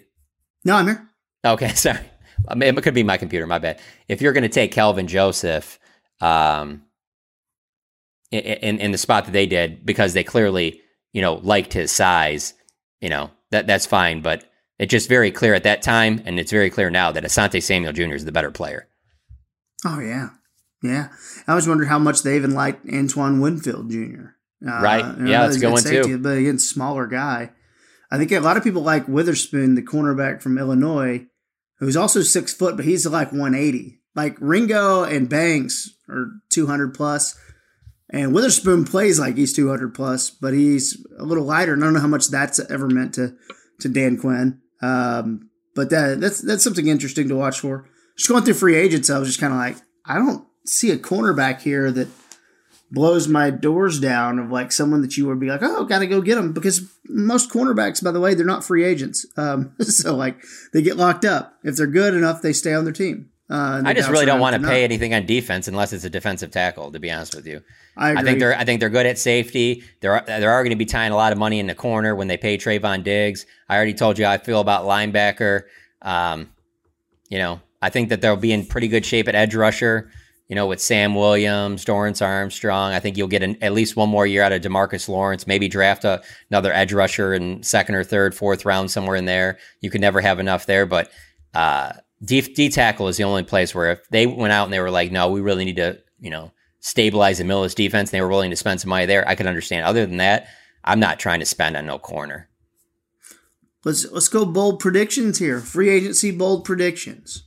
No, I'm here. Okay, sorry. I mean, it could be my computer. My bad. If you're going to take Kelvin Joseph, um, in, in in the spot that they did because they clearly you know liked his size, you know that that's fine. But it's just very clear at that time, and it's very clear now that Asante Samuel Jr. is the better player. Oh yeah, yeah. I was wondering how much they even liked Antoine Winfield Jr. Uh, Right. you know, Yeah, that's good at too. But again, smaller guy. I think a lot of people like Witherspoon, the cornerback from Illinois, who's also six foot, but he's like 180. Like Ringo and Banks are 200 plus, and Witherspoon plays like he's 200 plus, but he's a little lighter. And I don't know how much that's ever meant to to Dan Quinn. Um, but that that's that's something interesting to watch for. Just going through free agents, I was just kind of like, I don't see a cornerback here that blows my doors down of like someone that you would be like, oh, gotta go get them because most cornerbacks, by the way, they're not free agents. Um, so like they get locked up. If they're good enough, they stay on their team. Uh, I just really don't want to pay anything on defense unless it's a defensive tackle. To be honest with you, I agree. think they're I think they're good at safety. They're they're are going to be tying a lot of money in the corner when they pay Trevon Diggs. I already told you how I feel about linebacker. Um, you know, I think that they'll be in pretty good shape at edge rusher. You know, with Sam Williams, Dorance Armstrong, I think you'll get an, at least one more year out of Demarcus Lawrence. Maybe draft a, another edge rusher in second or third, fourth round somewhere in there. You could never have enough there, but uh, D, D tackle is the only place where if they went out and they were like, no, we really need to, you know, stabilize the middle of this defense, and they were willing to spend some money there, I could understand. Other than that, I'm not trying to spend on no corner. Let's let's go bold predictions here. Free agency bold predictions.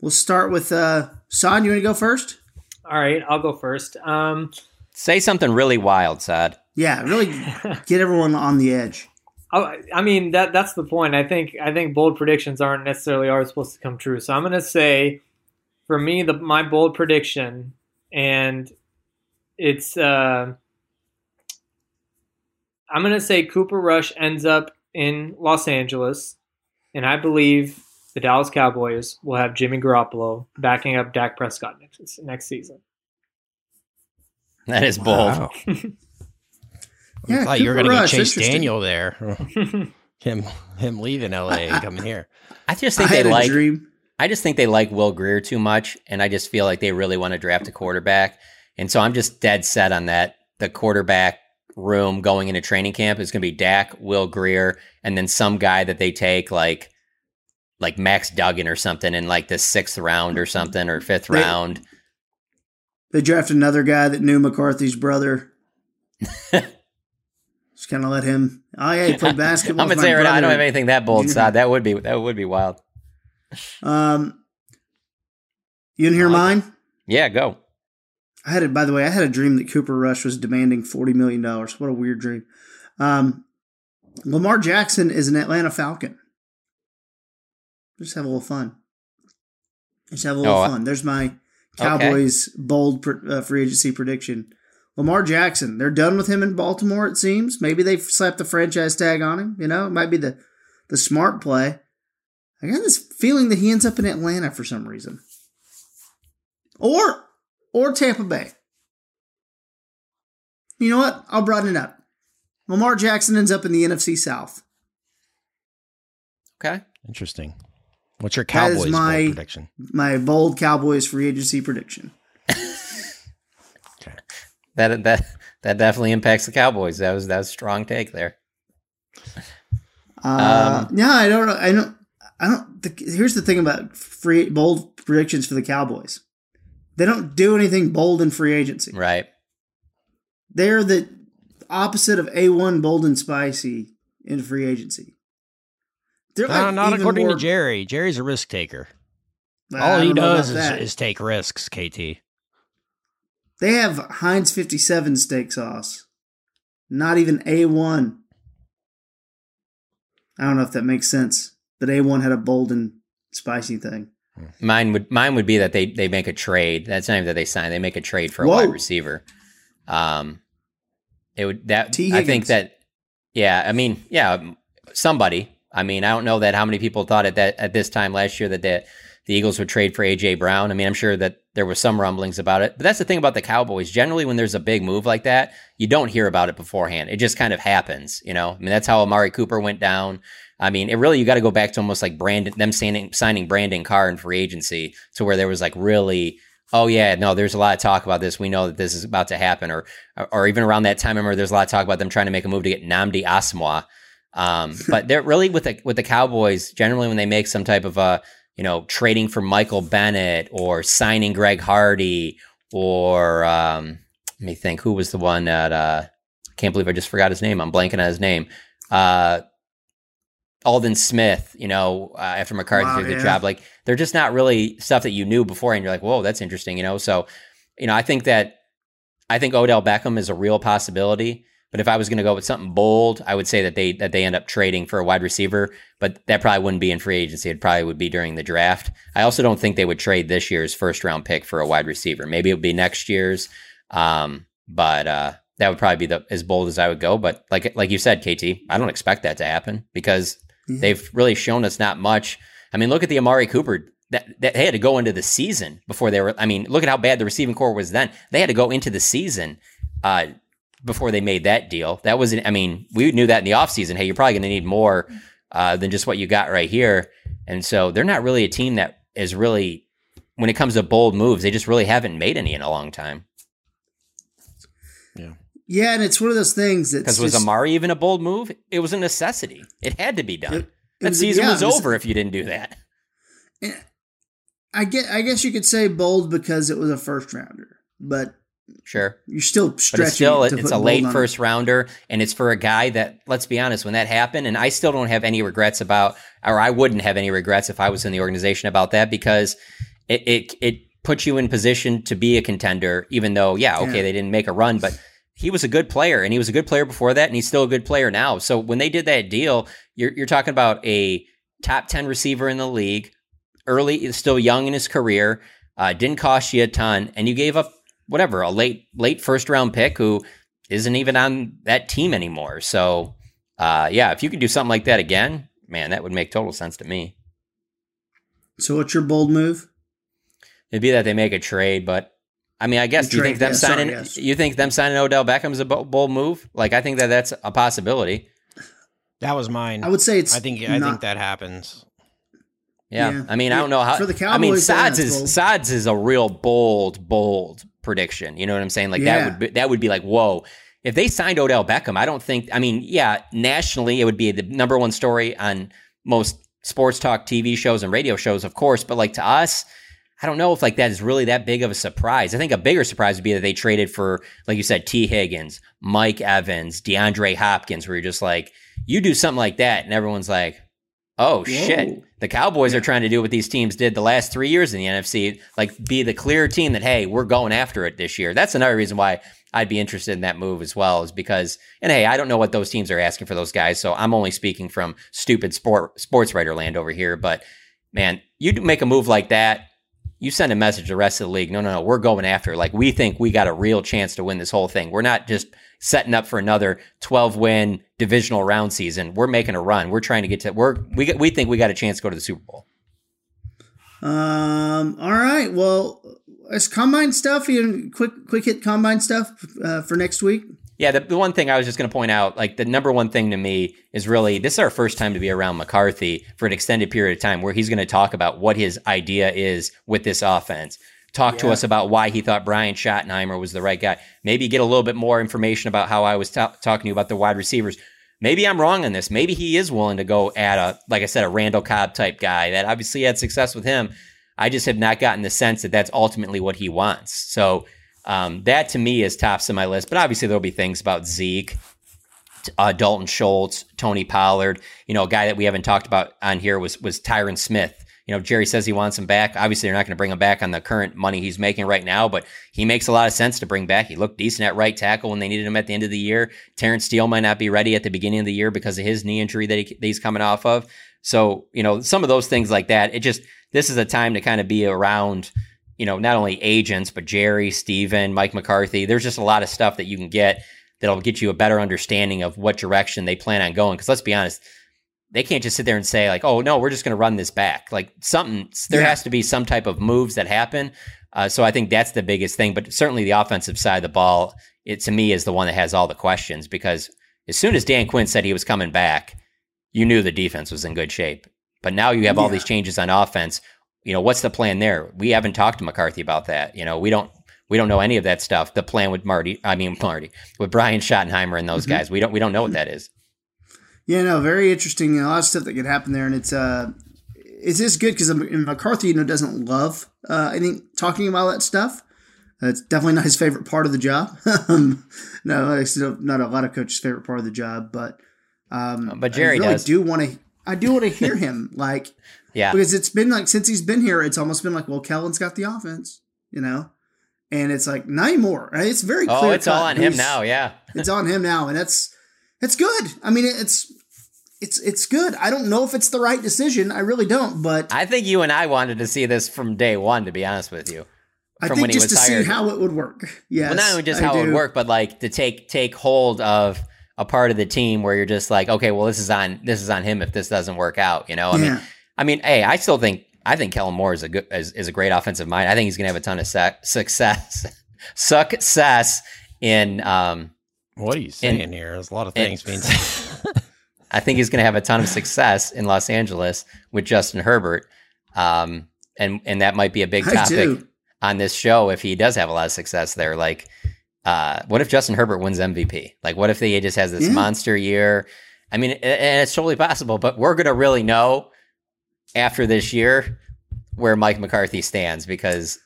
We'll start with uh Son, you want to go first? All right, I'll go first. Um, Say something really wild, Saad. Yeah, really get everyone on the edge. I, I mean that that's the point. I think I think bold predictions aren't necessarily always supposed to come true. So I'm going to say, for me, the my bold prediction, and it's uh, I'm going to say Cooper Rush ends up in Los Angeles, and I believe the Dallas Cowboys will have Jimmy Garoppolo backing up Dak Prescott next next season. That is bold. Wow. Yeah, I thought you were going to get Chase. Daniel there. him him leaving LA and coming here. I just think I they like. I just think they like Will Grier too much, and I just feel like they really want to draft a quarterback, and so I'm just dead set on that. The quarterback room going into training camp is going to be Dak, Will Grier, and then some guy that they take like like Max Duggan or something in like the sixth round or something or fifth They- round. They draft another guy that knew McCarthy's brother. Kind of let him. Oh yeah, he played basketball. I'm gonna say my right now, I don't have anything that bold, Saad. That would be that would be wild. Um, You didn't hear like mine? It. Yeah, go. I had it. By the way, I had a dream that Cooper Rush was demanding forty million dollars. What a weird dream. Um, Lamar Jackson is an Atlanta Falcon. Just have a little fun. Just have a little Oh, fun. There's my Cowboys bold pr- uh, free agency prediction. Lamar Jackson, they're done with him in Baltimore. It seems maybe they've slapped the franchise tag on him. You know, it might be the the smart play. I got this feeling that he ends up in Atlanta for some reason, or or Tampa Bay. You know what? I'll broaden it up. Lamar Jackson ends up in the NFC South. Okay. Interesting. What's your That is Cowboys my bold prediction? my bold Cowboys free agency prediction. That that that definitely impacts the Cowboys. That was that was a strong take there. Uh, Um, yeah, I don't know. I don't. I don't. The, here's the thing about free bold predictions for the Cowboys. They don't do anything bold in free agency. Right. They're the opposite of a one bold and spicy in free agency. They're No, like not according more- to Jerry. Jerry's a risk taker. All he does about is, take risks, KT. They have Heinz 57 steak sauce. Not even A1. I don't know if that makes sense, but A1 had a bold and spicy thing. Mine would mine would be that they they make a trade. That's not even that they sign. They make a trade for a Whoa. wide receiver. Um, it would that T. I think that yeah. I mean yeah, somebody. I mean I don't know that how many people thought at that at this time last year that the the Eagles would trade for AJ Brown. I mean I'm sure that there was some rumblings about it, but that's the thing about the Cowboys. Generally, when there's a big move like that, you don't hear about it beforehand. It just kind of happens. You know, I mean that's how Amari Cooper went down. I mean, it really you got to go back to almost like Brandon them signing signing Brandon Carr in free agency to where there was like really oh yeah no there's a lot of talk about this we know that this is about to happen or or even around that time I remember there's a lot of talk about them trying to make a move to get Nnamdi Asomugha um, but they're really with the with the Cowboys generally when they make some type of a you know trading for Michael Bennett or signing Greg Hardy or um, let me think who was the one that uh, can't believe I just forgot his name I'm blanking on his name uh, Aldon Smith, you know, uh, after McCarthy Wow, did the yeah. job, like they're just not really stuff that you knew before, and you're like, whoa, that's interesting, you know. So, you know, I think that I think Odell Beckham is a real possibility. But if I was going to go with something bold, I would say that they that they end up trading for a wide receiver, but that probably wouldn't be in free agency. It probably would be during the draft. I also don't think they would trade this year's first round pick for a wide receiver. Maybe it would be next year's, um, but uh, that would probably be the as bold as I would go. But like like you said, KT, I don't expect that to happen because they've really shown us not much. I mean, look at the Amari Cooper. That, that they had to go into the season before they were. I mean, look at how bad the receiving corps was then. They had to go into the season uh, before they made that deal. That was, I mean, we knew that in the offseason. Hey, you're probably going to need more uh, than just what you got right here. And so they're not really a team that is really, when it comes to bold moves, they just really haven't made any in a long time. Yeah, Yeah. and it's one of those things that's Because was just- Amari even a bold move? It was a necessity. It had to be done. that was- season yeah, was was- over if you didn't do that. I get. I guess you could say bold because it was a first rounder, but Sure. you're still But it's still it it's a late on first rounder, and it's for a guy that let's be honest, when that happened, and I still don't have any regrets about, or I wouldn't have any regrets if I was in the organization about that because it it it puts you in position to be a contender, even though yeah, okay, Yeah. they didn't make a run, but he was a good player, and he was a good player before that, and he's still a good player now. So when they did that deal, you're you're talking about a top ten receiver in the league, early, still young in his career, uh, didn't cost you a ton, and you gave up whatever a late late first round pick who isn't even on that team anymore. So uh, yeah, if you could do something like that again, man, that would make total sense to me. So what's your bold move? It'd be that they make a trade, but I mean, I guess A you think trade, them yeah, sorry, signing yes. you think them signing Odell Beckham is a bold move? Like I think that that's a possibility. That was mine. I would say it's I think I think that happens. Yeah. Yeah. I mean, I don't know how. for the Cowboys, I mean, Cowboys, yeah, Saad's is bold. Saad's is a real bold, bold prediction. You know what I'm saying? Like Yeah. that would be, that would be like whoa. If they signed Odell Beckham, I don't think. I mean, yeah, nationally it would be the number one story on most sports talk TV shows and radio shows, of course. But like to us, I don't know if like that is really that big of a surprise. I think a bigger surprise would be that they traded for, like you said, Tee Higgins, Mike Evans, DeAndre Hopkins, where you're just like, you do something like that, and everyone's like, Oh shit. The Cowboys are trying to do what these teams did the last three years in the NFC, like be the clear team that, hey, we're going after it this year. That's another reason why I'd be interested in that move as well, is because, and hey, I don't know what those teams are asking for those guys. So I'm only speaking from stupid sport sports writer land over here. But man, you do make a move like that, you send a message to the rest of the league. No, no, no, we're going after. Like we think we got a real chance to win this whole thing. We're not just setting up for another 12 win divisional round season. We're making a run. We're trying to get to we're we we think we got a chance to go to the Super Bowl. Um. All right. Well, it's combine stuff. You quick quick hit combine stuff uh, for next week. Yeah, the, the one thing I was just going to point out, like the number one thing to me is really this is our first time to be around McCarthy for an extended period of time where he's going to talk about what his idea is with this offense. Talk yeah. to us about why he thought Brian Schottenheimer was the right guy. Maybe get a little bit more information about how I was t- talking to you about the wide receivers. Maybe I'm wrong on this. Maybe he is willing to go at a, like I said, a Randall Cobb type guy that obviously had success with him. I just have not gotten the sense that that's ultimately what he wants. So um, that to me is tops of my list. But obviously there'll be things about Zeke, uh, Dalton Schultz, Tony Pollard. You know, a guy that we haven't talked about on here was was Tyron Smith. You know, Jerry says he wants him back. Obviously, they're not going to bring him back on the current money he's making right now, but he makes a lot of sense to bring back. He looked decent at right tackle when they needed him at the end of the year. Terence Steele might not be ready at the beginning of the year because of his knee injury that, he, that he's coming off of. So, you know, some of those things like that, it just, this is a time to kind of be around you know, not only agents, but Jerry, Stephen, Mike McCarthy. There's just a lot of stuff that you can get that'll get you a better understanding of what direction they plan on going. Because let's be honest, they can't just sit there and say like, "Oh no, we're just going to run this back." Like something, there yeah. has to be some type of moves that happen. Uh, so I think that's the biggest thing. But certainly the offensive side of the ball, it to me is the one that has all the questions because as soon as Dan Quinn said he was coming back, you knew the defense was in good shape. But now you have all these changes on offense you know, what's the plan there? We haven't talked to McCarthy about that. You know, we don't we don't know any of that stuff. The plan with Marty, I mean Marty, with Brian Schottenheimer and those mm-hmm. guys, we don't we don't know what that is. Yeah, no, very interesting. A lot of stuff that could happen there, and it's uh, it's just good because McCarthy, you know, doesn't love uh, I think talking about that stuff. It's definitely not his favorite part of the job. um, no, it's not a lot of coaches' favorite part of the job, but um, but Jerry I really does. do want to. I do want to hear him like yeah. Because it's been like since he's been here, it's almost been like, well, Kellen's got the offense, you know? And it's like not anymore. It's very oh, clear. Oh, it's all on him now, yeah. it's on him now, and that's it's good. I mean, it's it's it's good. I don't know if it's the right decision. I really don't, but I think you and I wanted to see this from day one. To be honest with you, I think just to hired. see how it would work. Yeah. well, not only just how it would work, but like to take take hold of a part of the team where you're just like, okay, well, this is on this is on him if this doesn't work out. You know, I yeah. mean, I mean, hey, I still think I think Kellen Moore is a good is, is a great offensive mind. I think he's going to have a ton of success success in. Um, what are you saying in, here? There's a lot of things being. I think he's going to have a ton of success in Los Angeles with Justin Herbert, um, and and that might be a big topic on this show if he does have a lot of success there. Like, uh, what if Justin Herbert wins MVP? Like, what if he just has this yeah. monster year? I mean, and it's totally possible, but we're going to really know after this year where Mike McCarthy stands because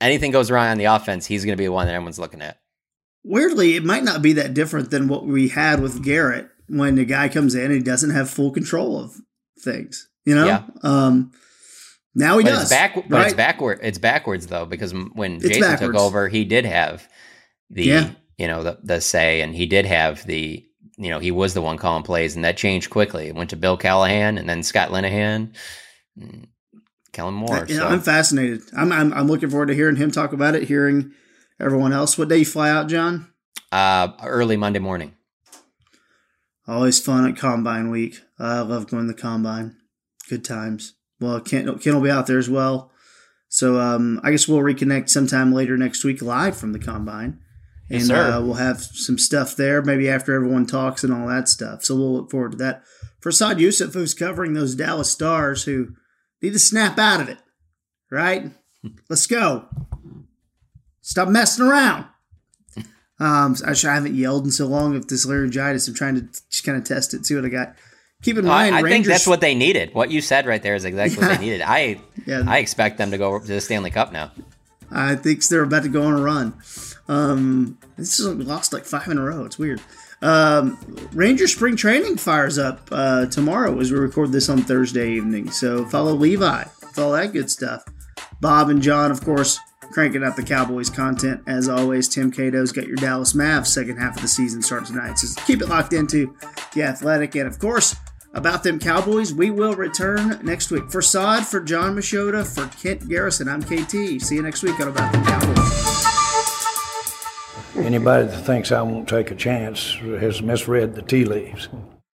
anything goes wrong on the offense, he's going to be the one that everyone's looking at. Weirdly, it might not be that different than what we had with Garrett when the guy comes in and he doesn't have full control of things. You know, yeah. um, now he but does. It's back, right? but it's backward. It's backwards though because when it's Jason backwards. took over, he did have the yeah. you know the the say, and he did have the you know, he was the one calling plays, and that changed quickly. It went to Bill Callahan and then Scott Linehan, Kellen Moore. Yeah, so. I'm fascinated. I'm, I'm, I'm looking forward to hearing him talk about it. Hearing everyone else. What day you fly out, John? Uh, early Monday morning. Always fun at Combine Week. I love going to the Combine. Good times. Well, Ken, Ken will be out there as well. So um, I guess we'll reconnect sometime later next week live from the Combine and yes, uh, we'll have some stuff there maybe after everyone talks and all that stuff. So we'll look forward to that. For Saad Yousuf, who's covering those Dallas Stars who need to snap out of it, right? Let's go. Stop messing around. Um, I, haven't yelled in so long of this laryngitis. I'm trying to just kind of test it, see what I got. Keep in mind, I, I Rangers, think that's what they needed. What you said right there is exactly yeah. what they needed. I yeah. I expect them to go to the Stanley Cup now. I think they're about to go on a run. Um, this is lost like five in a row. It's weird. Um, Ranger spring training fires up uh, tomorrow as we record this on Thursday evening. So follow Levi with all that good stuff. Bob and John, of course, cranking out the Cowboys content as always. Tim Cato's got your Dallas Mavs second half of the season start tonight. So keep it locked into the Athletic, and of course. About them Cowboys, we will return next week. For Saad, for John Machota, for Kent Garrison, I'm KT. See you next week on About them Cowboys. Anybody that thinks I won't take a chance has misread the tea leaves.